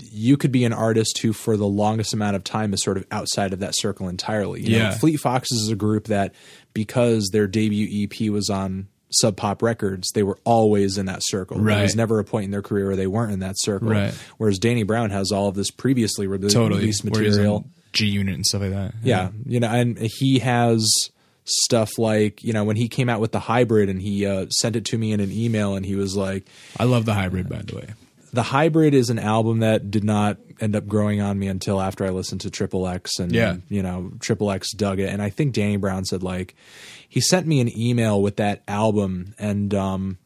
you could be an artist who, for the longest amount of time, is sort of outside of that circle entirely. You know, Yeah. Fleet Foxes is a group that because their debut EP was on Sub Pop Records, they were always in that circle. Right. There was never a point in their career where they weren't in that circle. Right. Whereas Danny Brown has all of this previously re- totally released in material. G Unit and stuff like that. Yeah, you know, and he has stuff like you know when he came out with the hybrid and he uh, sent it to me in an email and he was like, I love the hybrid, by the way. the hybrid is an album that did not end up growing on me until after I listened to Triple X and Yeah. you know Triple X dug it and I think Danny Brown said like he sent me an email with that album and um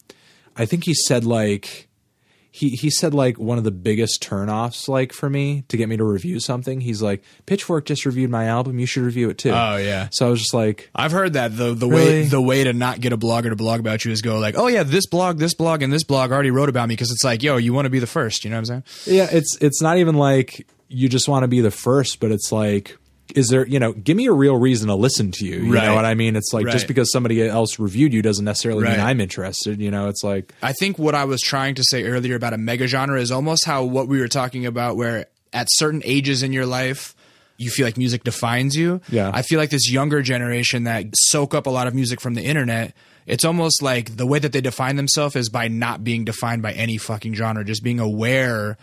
I think he said like he he said like one of the biggest turnoffs like for me to get me to review something he's like Pitchfork just reviewed my album you should review it too Oh, yeah. so I was just like I've heard that the the Really? way the way to not get a blogger to blog about you is go like, oh yeah, this blog, this blog, and this blog already wrote about me because it's like, yo, you want to be the first. You know what I'm saying? Yeah, it's it's not even like you just want to be the first, but it's like is there, you know, give me a real reason to listen to you. You Right. know what I mean? It's like Right. just because somebody else reviewed you doesn't necessarily Right. mean I'm interested, you know, it's like I think what I was trying to say earlier about a mega genre is almost how what we were talking about, where at certain ages in your life, you feel like music defines you. Yeah. I feel like this younger generation that soak up a lot of music from the internet. It's almost like the way that they define themselves is by not being defined by any fucking genre, just being aware.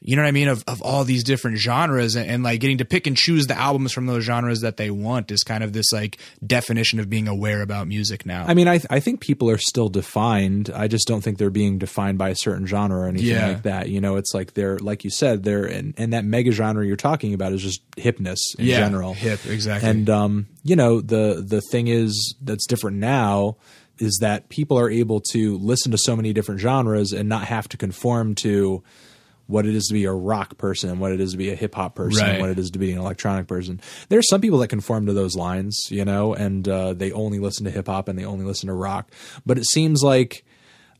You know what I mean? Of, of all these different genres and, and like getting to pick and choose the albums from those genres that they want is kind of this like definition of being aware about music now. I mean, I th- I think people are still defined. I just don't think they're being defined by a certain genre or anything Yeah. like that. You know, it's like they're like you said, they're and, and that mega genre you're talking about is just hipness in yeah, general. hip, exactly. And um, you know, the the thing is that's different now is that people are able to listen to so many different genres and not have to conform to what it is to be a rock person, what it is to be a hip hop person, Right. what it is to be an electronic person. There's some people that conform to those lines, you know, and uh, they only listen to hip hop and they only listen to rock. But it seems like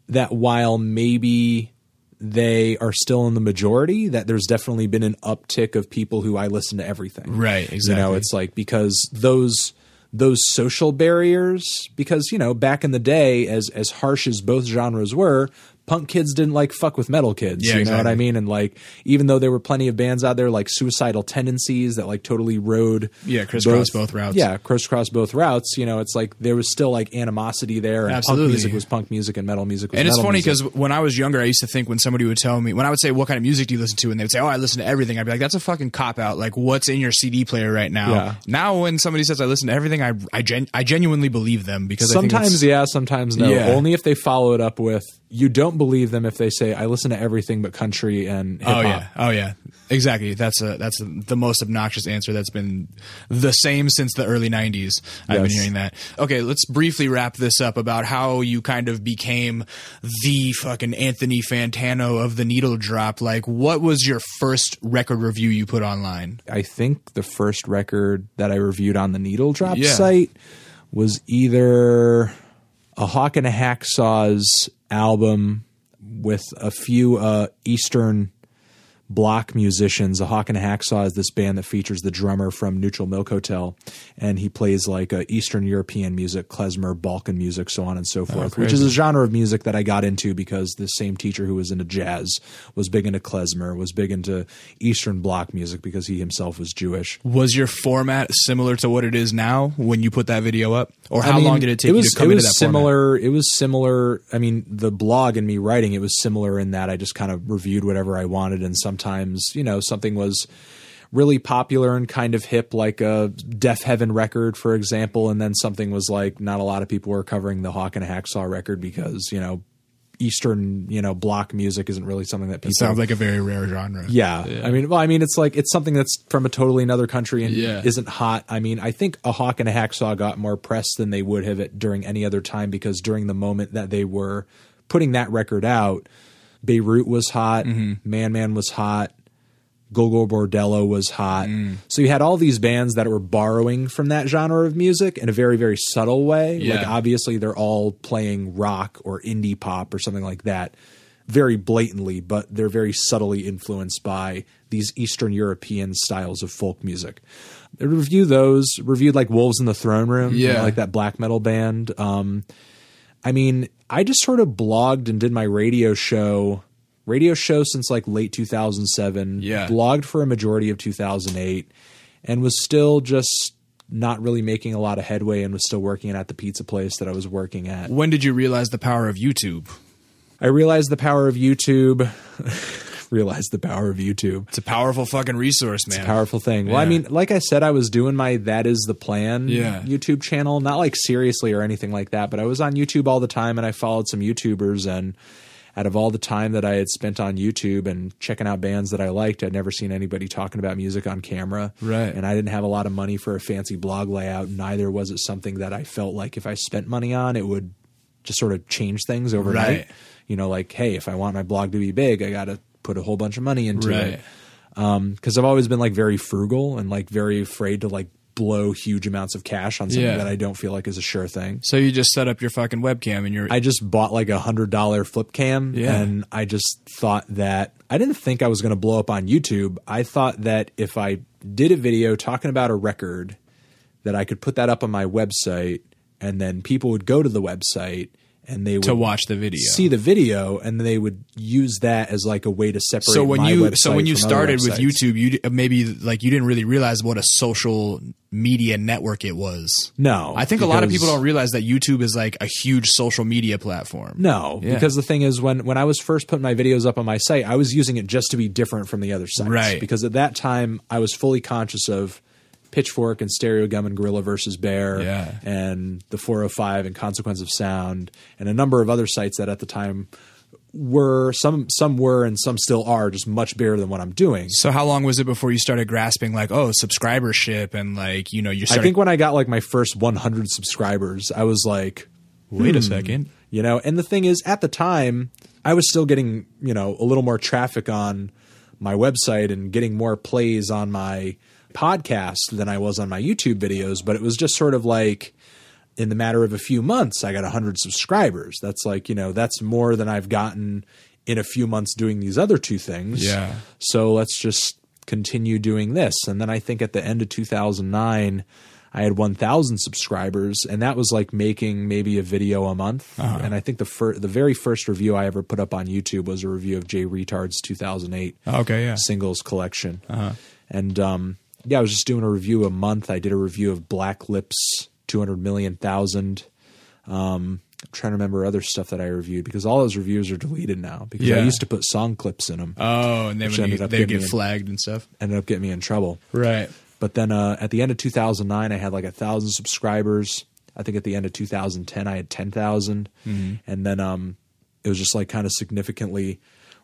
that while maybe they are still in the majority, that there's definitely been an uptick of people who I listen to everything. Right, You know, exactly. it's like because those those social barriers because you know back in the day as as harsh as both genres were punk kids didn't like fuck with metal kids Yeah, you know what i mean and like even though there were plenty of bands out there like suicidal tendencies that like totally rode Yeah, crisscross both routes. yeah crisscross both routes you know it's like there was still like animosity there and Absolutely. punk music was punk music and metal music was And it's funny because when I was younger, I used to think when somebody would tell me, when I would say, "What kind of music do you listen to?" and they would say, "Oh, I listen to everything," I'd be like, "That's a fucking cop out. Like, what's in your CD player right now?" Yeah. Now, when somebody says I listen to everything, I I, gen- I genuinely believe them because I think sometimes yeah sometimes no Yeah. only if they follow it up with you don't believe them if they say i listen to everything but country and hip Oh yeah, oh yeah, exactly. That's a that's the most obnoxious answer that's been the same since the early '90s. I've been hearing that. Okay, let's briefly wrap this up about how you kind of became the fucking Anthony Fantano of the needle drop. Like, what was your first record review you put online? I think the first record that I reviewed on the Needle Drop Yeah. site was either a Hawk and a Hacksaw's album with a few uh, Eastern block musicians. The Hawk and Hacksaw is this band that features the drummer from Neutral Milk Hotel, and he plays like uh, Eastern European music, klezmer, Balkan music, so on and so forth, which is a genre of music that I got into because the same teacher who was into jazz was big into klezmer, was big into Eastern block music because he himself was Jewish. Was your format similar to what it is now when you put that video up, or how I mean, long did it take was, you to come it into was that format? similar. It was similar. I mean, the blog and me writing it was similar in that I just kind of reviewed whatever I wanted, and sometimes you know something was really popular and kind of hip, like a Deafheaven record, for example, and then something was like not a lot of people were covering the Hawk and a Hacksaw record because you know Eastern you know block music isn't really something that people It sounds like a very rare genre. yeah. I mean, well, I mean, it's like it's something that's from a totally another country and Yeah. isn't hot. I mean, I think a hawk and a hacksaw got more press than they would have it during any other time because during the moment that they were putting that record out, Beirut was hot, Mm-hmm. Man Man was hot, Gogol Bordello was hot. Mm. So you had all these bands that were borrowing from that genre of music in a very, very subtle way. Like obviously they're all playing rock or indie pop or something like that very blatantly, but they're very subtly influenced by these Eastern European styles of folk music. Review those, reviewed like Wolves in the Throne Room, you know, Yeah. like that black metal band. Um, I mean, I just sort of blogged and did my radio show, radio show since like late 2007. Yeah. Blogged for a majority of 2008 and was still just not really making a lot of headway and was still working at the pizza place that I was working at. When did you realize the power of YouTube? I realized the power of YouTube. (laughs) (laughs) realized the power of YouTube. It's a powerful fucking resource, man. It's a powerful thing. Well, I mean, like I said, I was doing my That Is the Plan Yeah. YouTube channel, not like seriously or anything like that, but I was on YouTube all the time and I followed some YouTubers and out of all the time that I had spent on YouTube and checking out bands that I liked, I'd never seen anybody talking about music on camera. Right. And I didn't have a lot of money for a fancy blog layout. Neither was it something that I felt like if I spent money on, it would just sort of change things overnight. Right. You know, like, hey, if I want my blog to be big, I got to put a whole bunch of money into Right. Um, it because I've always been like very frugal and like very afraid to like blow huge amounts of cash on something Yeah. that I don't feel like is a sure thing. So you just set up your fucking webcam and you're I just bought like a hundred dollar flip cam Yeah. and I just thought that I didn't think I was going to blow up on YouTube. I thought that if I did a video talking about a record, that I could put that up on my website and then people would go to the website and they would to watch the video. see the video and they would use that as like a way to separate. so when you so when you started with. YouTube, you maybe like you didn't really realize what a social media network it was. no, I think a lot of people don't realize that YouTube is like a huge social media platform. No, Yeah. because the thing is, when when I was first putting my videos up on my site, I was using it just to be different from the other sites. Right. Because at that time, I was fully conscious of Pitchfork and Stereogum and Gorilla versus Bear, Yeah. and the 405 and Consequence of Sound, and a number of other sites that at the time were some some were and some still are just much bigger than what I'm doing. So how long was it before you started grasping like oh subscribership and like you know you I think when I got like my first 100 subscribers, I was like, wait a hmm, second you know and the thing is at the time i was still getting you know a little more traffic on my website and getting more plays on my podcast than i was on my youtube videos but it was just sort of like in the matter of a few months i got 100 subscribers that's like you know that's more than i've gotten in a few months doing these other two things Yeah. so let's just continue doing this and then i think at the end of 2009 I had 1,000 subscribers, and that was like making maybe a video a month. Uh-huh. And I think the fir- the very first review I ever put up on YouTube was a review of Jay Reatard's 2008 okay yeah singles collection. Uh-huh. And um, yeah, I was just doing a review a month. I did a review of Black Lips 200 million thousand. Um, I'm trying to remember other stuff that I reviewed because all those reviews are deleted now because I used to put song clips in them. oh and then when you, they get me in- flagged and stuff Ended up getting me in trouble. right But then uh, at the end of 2009, I had like a thousand subscribers. I think at the end of 2010, I had 10,000. And then um, it was just like kind of significantly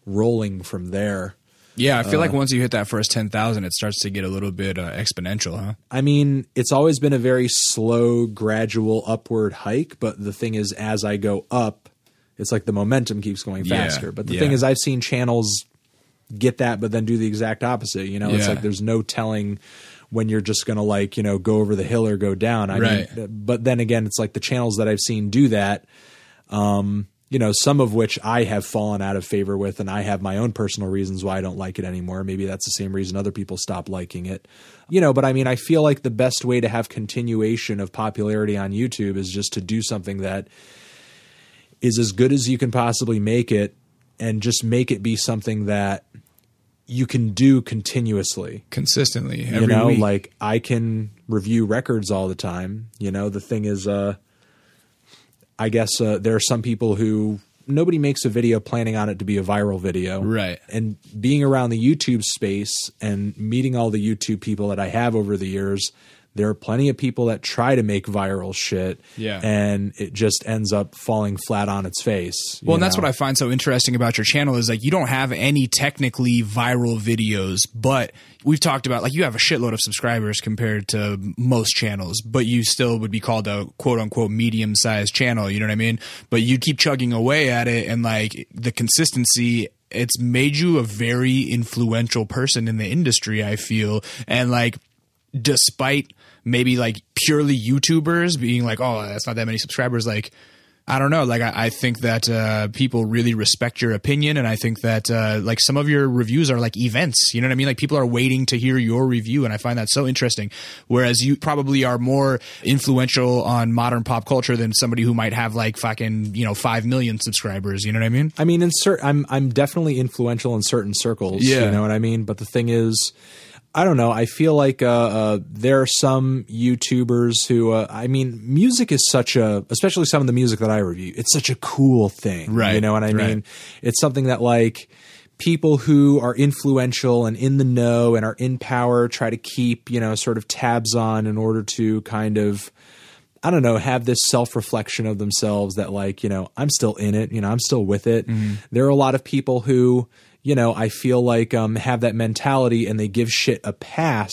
rolling from there. Yeah I feel Uh, like once you hit that first ten thousand it starts to get a little bit uh, exponential huh I mean, it's always been a very slow, gradual upward hike. But the thing is, as I go up, it's like the momentum keeps going Yeah, faster. But the yeah. thing is, I've seen channels get that, but then do the exact opposite. You know, it's like there's no telling when you're just going to like, you know, go over the hill or go down. I Right. mean, but then again, it's like the channels that I've seen do that. Um, you know, some of which I have fallen out of favor with, and I have my own personal reasons why I don't like it anymore. Maybe that's the same reason other people stop liking it. You know, but I mean, I feel like the best way to have continuation of popularity on YouTube is just to do something that is as good as you can possibly make it and just make it be something that you can do continuously consistently every you know week like i can review records all the time you know the thing is uh i guess uh, there are some people who nobody makes a video planning on it to be a viral video Right. and being around the youtube space and meeting all the youtube people that i have over the years there are plenty of people that try to make viral shit Yeah. and it just ends up falling flat on its face Well, and that's what I find so interesting about your channel is like you don't have any technically viral videos, but we've talked about like you have a shitload of subscribers compared to most channels, but you still would be called a quote unquote medium sized channel. You know what I mean? But you keep chugging away at it, and like the consistency. It's made you a very influential person in the industry, I feel. And like, despite maybe like purely YouTubers being like, oh, that's not that many subscribers, like, I don't know. Like, I, I think that uh, people really respect your opinion, and I think that uh, like some of your reviews are like events. You know what I mean? Like people are waiting to hear your review, and I find that so interesting. Whereas you probably are more influential on modern pop culture than somebody who might have like fucking you know five million subscribers. You know what I mean? I mean, in cer- I'm I'm definitely influential in certain circles. Yeah. You know what I mean? But the thing is, I don't know. I feel like uh, uh, there are some YouTubers who, uh, I mean, music is such a, especially some of the music that I review, it's such a cool thing. Right, You know what I right. mean? It's something that like people who are influential and in the know and are in power try to keep, you know, sort of tabs on in order to kind of, I don't know, have this self reflection of themselves that, like, you know, I'm still in it, you know, I'm still with it. There are a lot of people who, you know, I feel like um, have that mentality and they give shit a pass,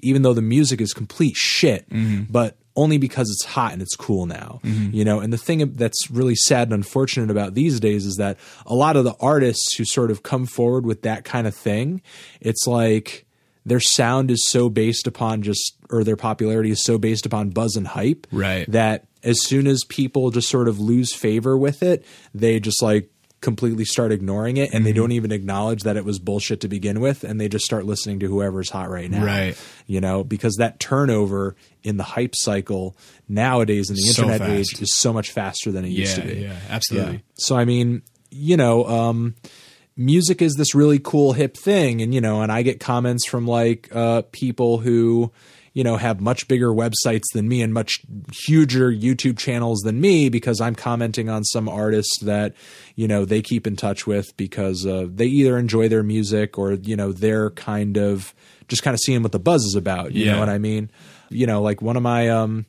even though the music is complete shit, but only because it's hot and it's cool now, you know. And the thing that's really sad and unfortunate about these days is that a lot of the artists who sort of come forward with that kind of thing, it's like their sound is so based upon just or their popularity is so based upon buzz and hype Right. that as soon as people just sort of lose favor with it they just like completely start ignoring it and they Mm-hmm. don't even acknowledge that it was bullshit to begin with and they just start listening to whoever's hot right now Right. you know because that turnover in the hype cycle nowadays in the So internet fast. age is so much faster than it used to be yeah, absolutely. yeah. So I mean, you know, um, music is this really cool hip thing, and you know, and I get comments from like uh, people who you know have much bigger websites than me and much huger YouTube channels than me because I'm commenting on some artist that you know they keep in touch with because uh, they either enjoy their music or you know they're kind of just kind of seeing what the buzz is about. You Yeah. know what I mean? You know, like one of my um,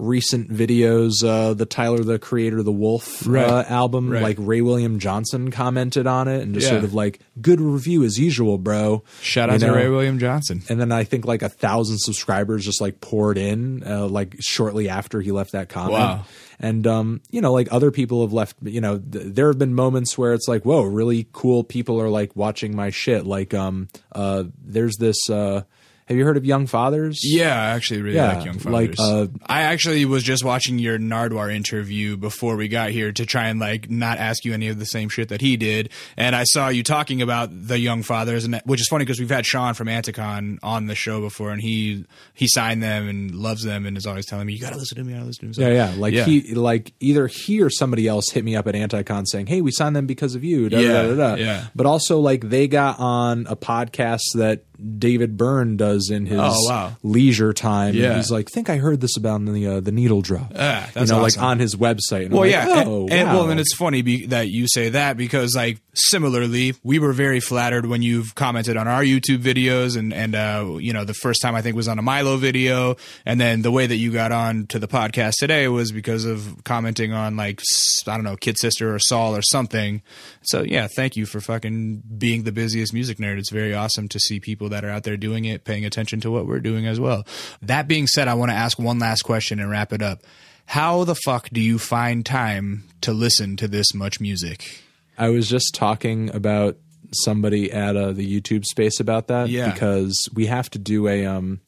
recent videos, uh, the Tyler the Creator the Wolf Right. uh, album, Right. like Ray William Johnson commented on it and just Yeah. sort of like good review as usual, bro. Shout You out to know? Ray William Johnson. And then I think like a thousand subscribers just like poured in, uh, like shortly after he left that comment. Wow. And um, you know, like other people have left. You know, th- there have been moments where it's like, whoa, really cool people are like watching my shit. Like, um, uh, there's this. Uh, have you heard of Young Fathers? Yeah, I actually really Yeah, like Young like, Fathers. uh, I actually was just watching your Nardwuar interview before we got here to try and like not ask you any of the same shit that he did, and I saw you talking about the Young Fathers, and which is funny because we've had Sean from Anticon on the show before, and he he signed them and loves them, and is always telling me you got to listen to me, to listen to me. So, Yeah, yeah. Like Yeah. he, like either he or somebody else hit me up at Anticon saying, "Hey, we signed them because of you." Da, Yeah, da, da. yeah. But also, like they got on a podcast that David Byrne does in his Oh, wow. leisure time. Yeah. And he's like, "Think I heard this about the uh, the needle drop." Ah, you that's know, awesome. like on his website. And Well, yeah, like, and- oh, and, wow. well, and it's funny be, that you say that because, like, similarly, we were very flattered when you've commented on our YouTube videos, and and uh, you know, the first time I think was on a Milo video, and then the way that you got on to the podcast today was because of commenting on like I don't know, Kid Sister or Saul or something. So yeah, thank you for fucking being the busiest music nerd. It's very awesome to see people that are out there doing it, paying attention to what we're doing as well. That being said, I want to ask one last question and wrap it up. How the fuck do you find time to listen to this much music? I was just talking about somebody at uh, the YouTube space about that Yeah. because we have to do a um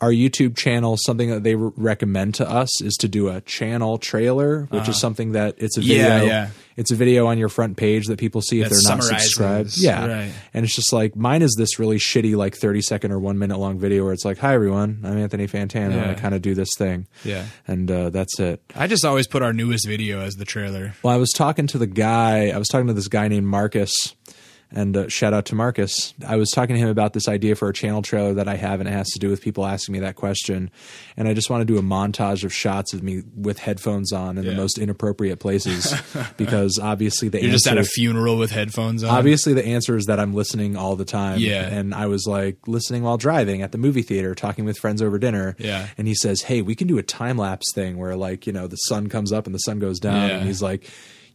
our YouTube channel something that they re- recommend to us is to do a channel trailer, which is something that it's a video. Uh-huh. Yeah, yeah. It's a video on your front page that people see if That they're not subscribed. Yeah, right. and it's just like mine is this really shitty like thirty second or one minute long video where it's like, "Hi everyone, I'm Anthony Fantano. Yeah. I kind of do this thing." Yeah. and uh, that's it. I just always put our newest video as the trailer. Well, I was talking to the guy. I was talking to this guy named Marcus, and uh, shout out to Marcus. I was talking to him about this idea for a channel trailer that I have, and it has to do with people asking me that question. And I just want to do a montage of shots of me with headphones on in Yeah. the most inappropriate places, (laughs) because obviously the You're answer just at a funeral with headphones on. obviously the answer is that I'm listening all the time. Yeah. And I was like listening while driving at the movie theater, talking with friends over dinner. Yeah. And he says, Hey, we can do a time lapse thing where like, you know, the sun comes up and the sun goes down. Yeah. And he's like,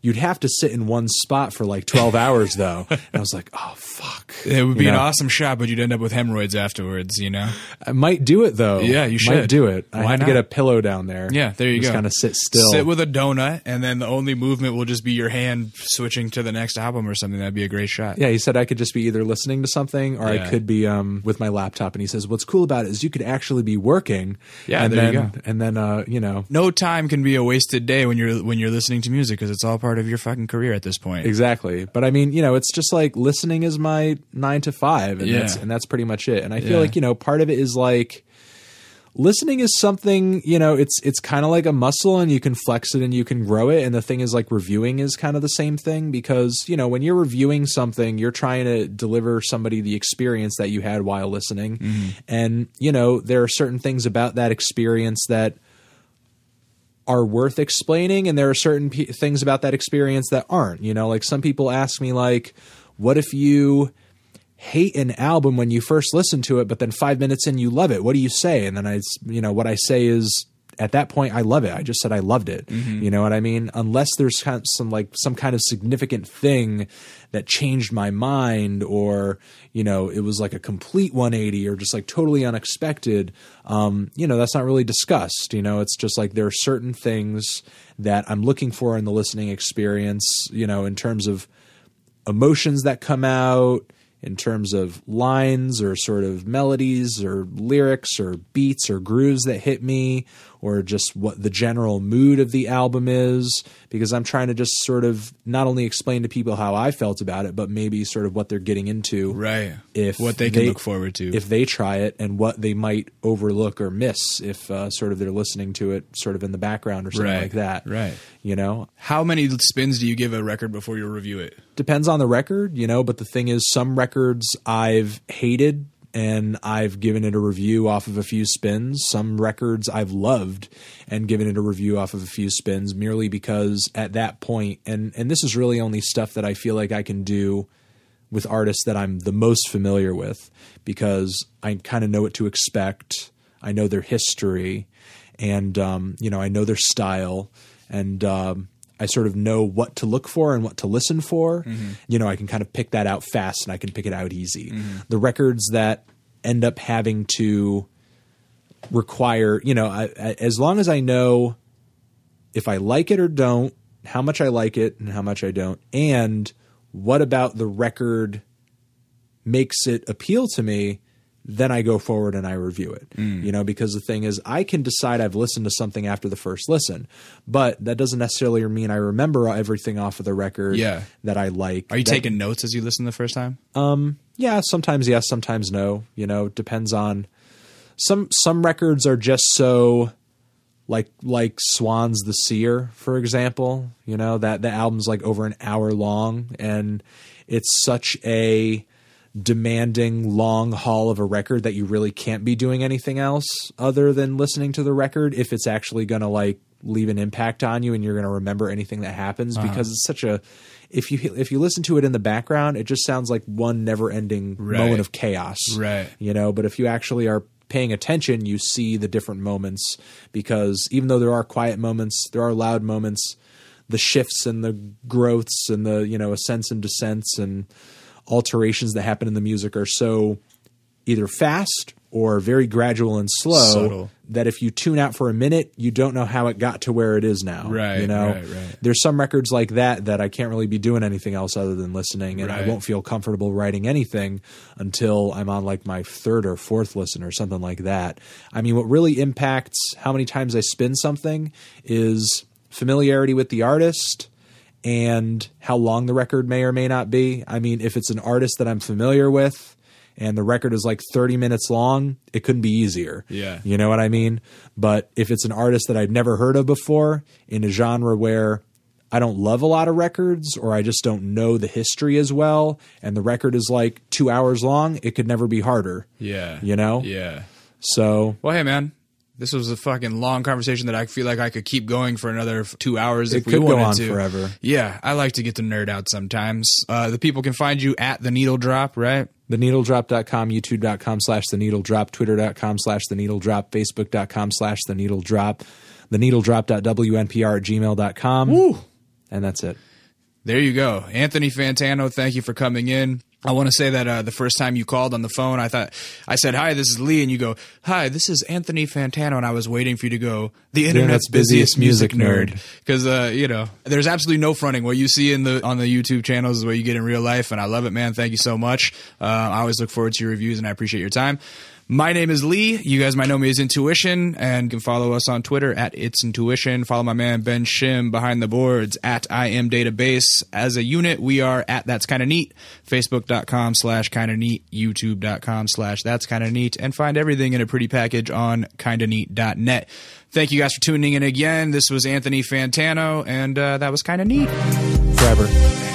You'd have to sit in one spot for like 12 (laughs) hours though. And I was like, Oh fuck. It would be You an awesome shot, but you'd end up with hemorrhoids afterwards, you know? I might do it though. Yeah, you Might should. do it. I Why not? to get a pillow down there. Yeah, there you just go. kind of sit still. Sit with a donut, and then the only movement will just be your hand switching to the next album or something. That'd be a great shot. Yeah, he said I could just be either listening to something or Yeah. I could be um, with my laptop. And he says, "What's cool about it is you could actually be working." Yeah, and there then, you go. And then, uh, you know, No time can be a wasted day when you're when you're listening to music because it's all part of your fucking career at this point. exactly. But I mean, you know, it's just like listening is my nine to five, and Yeah. that's and that's pretty much it. And I feel Yeah. like you know, part of it is like listening is something you know it's it's kind of like a muscle and you can flex it and you can grow it and the thing is like reviewing is kind of the same thing because you know when you're reviewing something you're trying to deliver somebody the experience that you had while listening mm-hmm. and you know there are certain things about that experience that are worth explaining and there are certain p- things about that experience that aren't you know? Like some people ask me like what if you hate an album when you first listen to it but then 5 minutes in you love it? What do you say? And then I you know what I say is at that point I love it. I just said I loved it. You know what I mean? Unless there's kind of some like some kind of significant thing that changed my mind or you know it was like a complete 180 or just like totally unexpected um you know that's not really discussed. You know it's just like there are certain things that I'm looking for in the listening experience you know in terms of emotions that come out in terms of lines or sort of melodies or lyrics or beats or grooves that hit me or just what the general mood of the album is because I'm trying to just sort of not only explain to people how I felt about it but maybe sort of what they're getting into Right. if what they can look forward to. if they try it and what they might overlook or miss if uh, sort of they're listening to it sort of in the background or something Right. like that Right. you know How many spins do you give a record before you review it? depends on the record, you know, but the thing is some records I've hated and I've given it a review off of a few spins. Some records I've loved and given it a review off of a few spins merely because at that point and and this is really only stuff that I feel like I can do with artists that I'm the most familiar with because I kind of know what to expect. I know their history and um, you know, I know their style and um, I sort of know what to look for and what to listen for. Mm-hmm. You know, I can kind of pick that out fast and I can pick it out easy. Mm-hmm. The records that end up having to require, you know, I, I, as long as I know if I like it or don't, how much I like it and how much I don't, and what about the record makes it appeal to me, then I go forward and I review it. You know, because the thing is, I can decide I've listened to something after the first listen, but that doesn't necessarily mean I remember everything off of the record Yeah. that I like. Are you That- taking notes as you listen the first time? Um, yeah, sometimes yes, sometimes no. You know, depends on some some records are just so like like Swans the Seer, for example. You know, that the album's like over an hour long and it's such a demanding long haul of a record that you really can't be doing anything else other than listening to the record if it's actually going to like leave an impact on you and you're going to remember anything that happens uh-huh. because it's such a if you if you listen to it in the background it just sounds like one never ending Right. moment of chaos Right. you know but if you actually are paying attention you see the different moments because even though there are quiet moments there are loud moments the shifts and the growths and the you know ascents and descents and alterations that happen in the music are so either fast or very gradual and slow Subtle. that if you tune out for a minute you don't know how it got to where it is now Right, you know right, right. there's some records like that that I can't really be doing anything else other than listening and I won't feel comfortable writing anything until I'm on like my third or fourth listen or something like that. I mean what really impacts how many times I spin something is familiarity with the artist and how long the record may or may not be. I mean if it's an artist that I'm familiar with and the record is like 30 minutes long, it couldn't be easier. Yeah. You know what I mean? But if it's an artist that I've never heard of before in a genre where I don't love a lot of records or I just don't know the history as well and the record is like 2 hours long, it could never be harder. Yeah. You know? Yeah. So Well, hey, man. This was a fucking long conversation that I feel like I could keep going for another two hours It if we could go wanted on to. forever. Yeah, I like to get the nerd out sometimes. Uh, the people can find you at the Needle Drop, right? theneedledrop.com, youtube.com slash the needle drop, twitter.com slash the needle drop, facebook.com slash the needle drop, the needle needledrop.wnpr at gmail.com. Woo. And that's it. There you go. Anthony Fantano, thank you for coming in. I want to say that uh, the first time you called on the phone, I thought I said, "Hi, this is Lee," and you go, "Hi, this is Anthony Fantano," and I was waiting for you to go, "The internet's busiest music nerd," because uh, you know, there's absolutely no fronting. What you see in the on the YouTube channels is what you get in real life, and I love it, man. Thank you so much. Uh, I always look forward to your reviews, and I appreciate your time. My name is Lee. You guys might know me as Intuition and can follow us on Twitter at It's Intuition. Follow my man Ben Shim behind the boards at I Am Database. As a unit, we are at That's Kinda Neat, Facebook.com slash kinda neat, YouTube.com slash That's Kinda Neat, and find everything in a pretty package on kindaneat.net. Thank you guys for tuning in again. This was Anthony Fantano, and uh, that was kinda neat. Forever.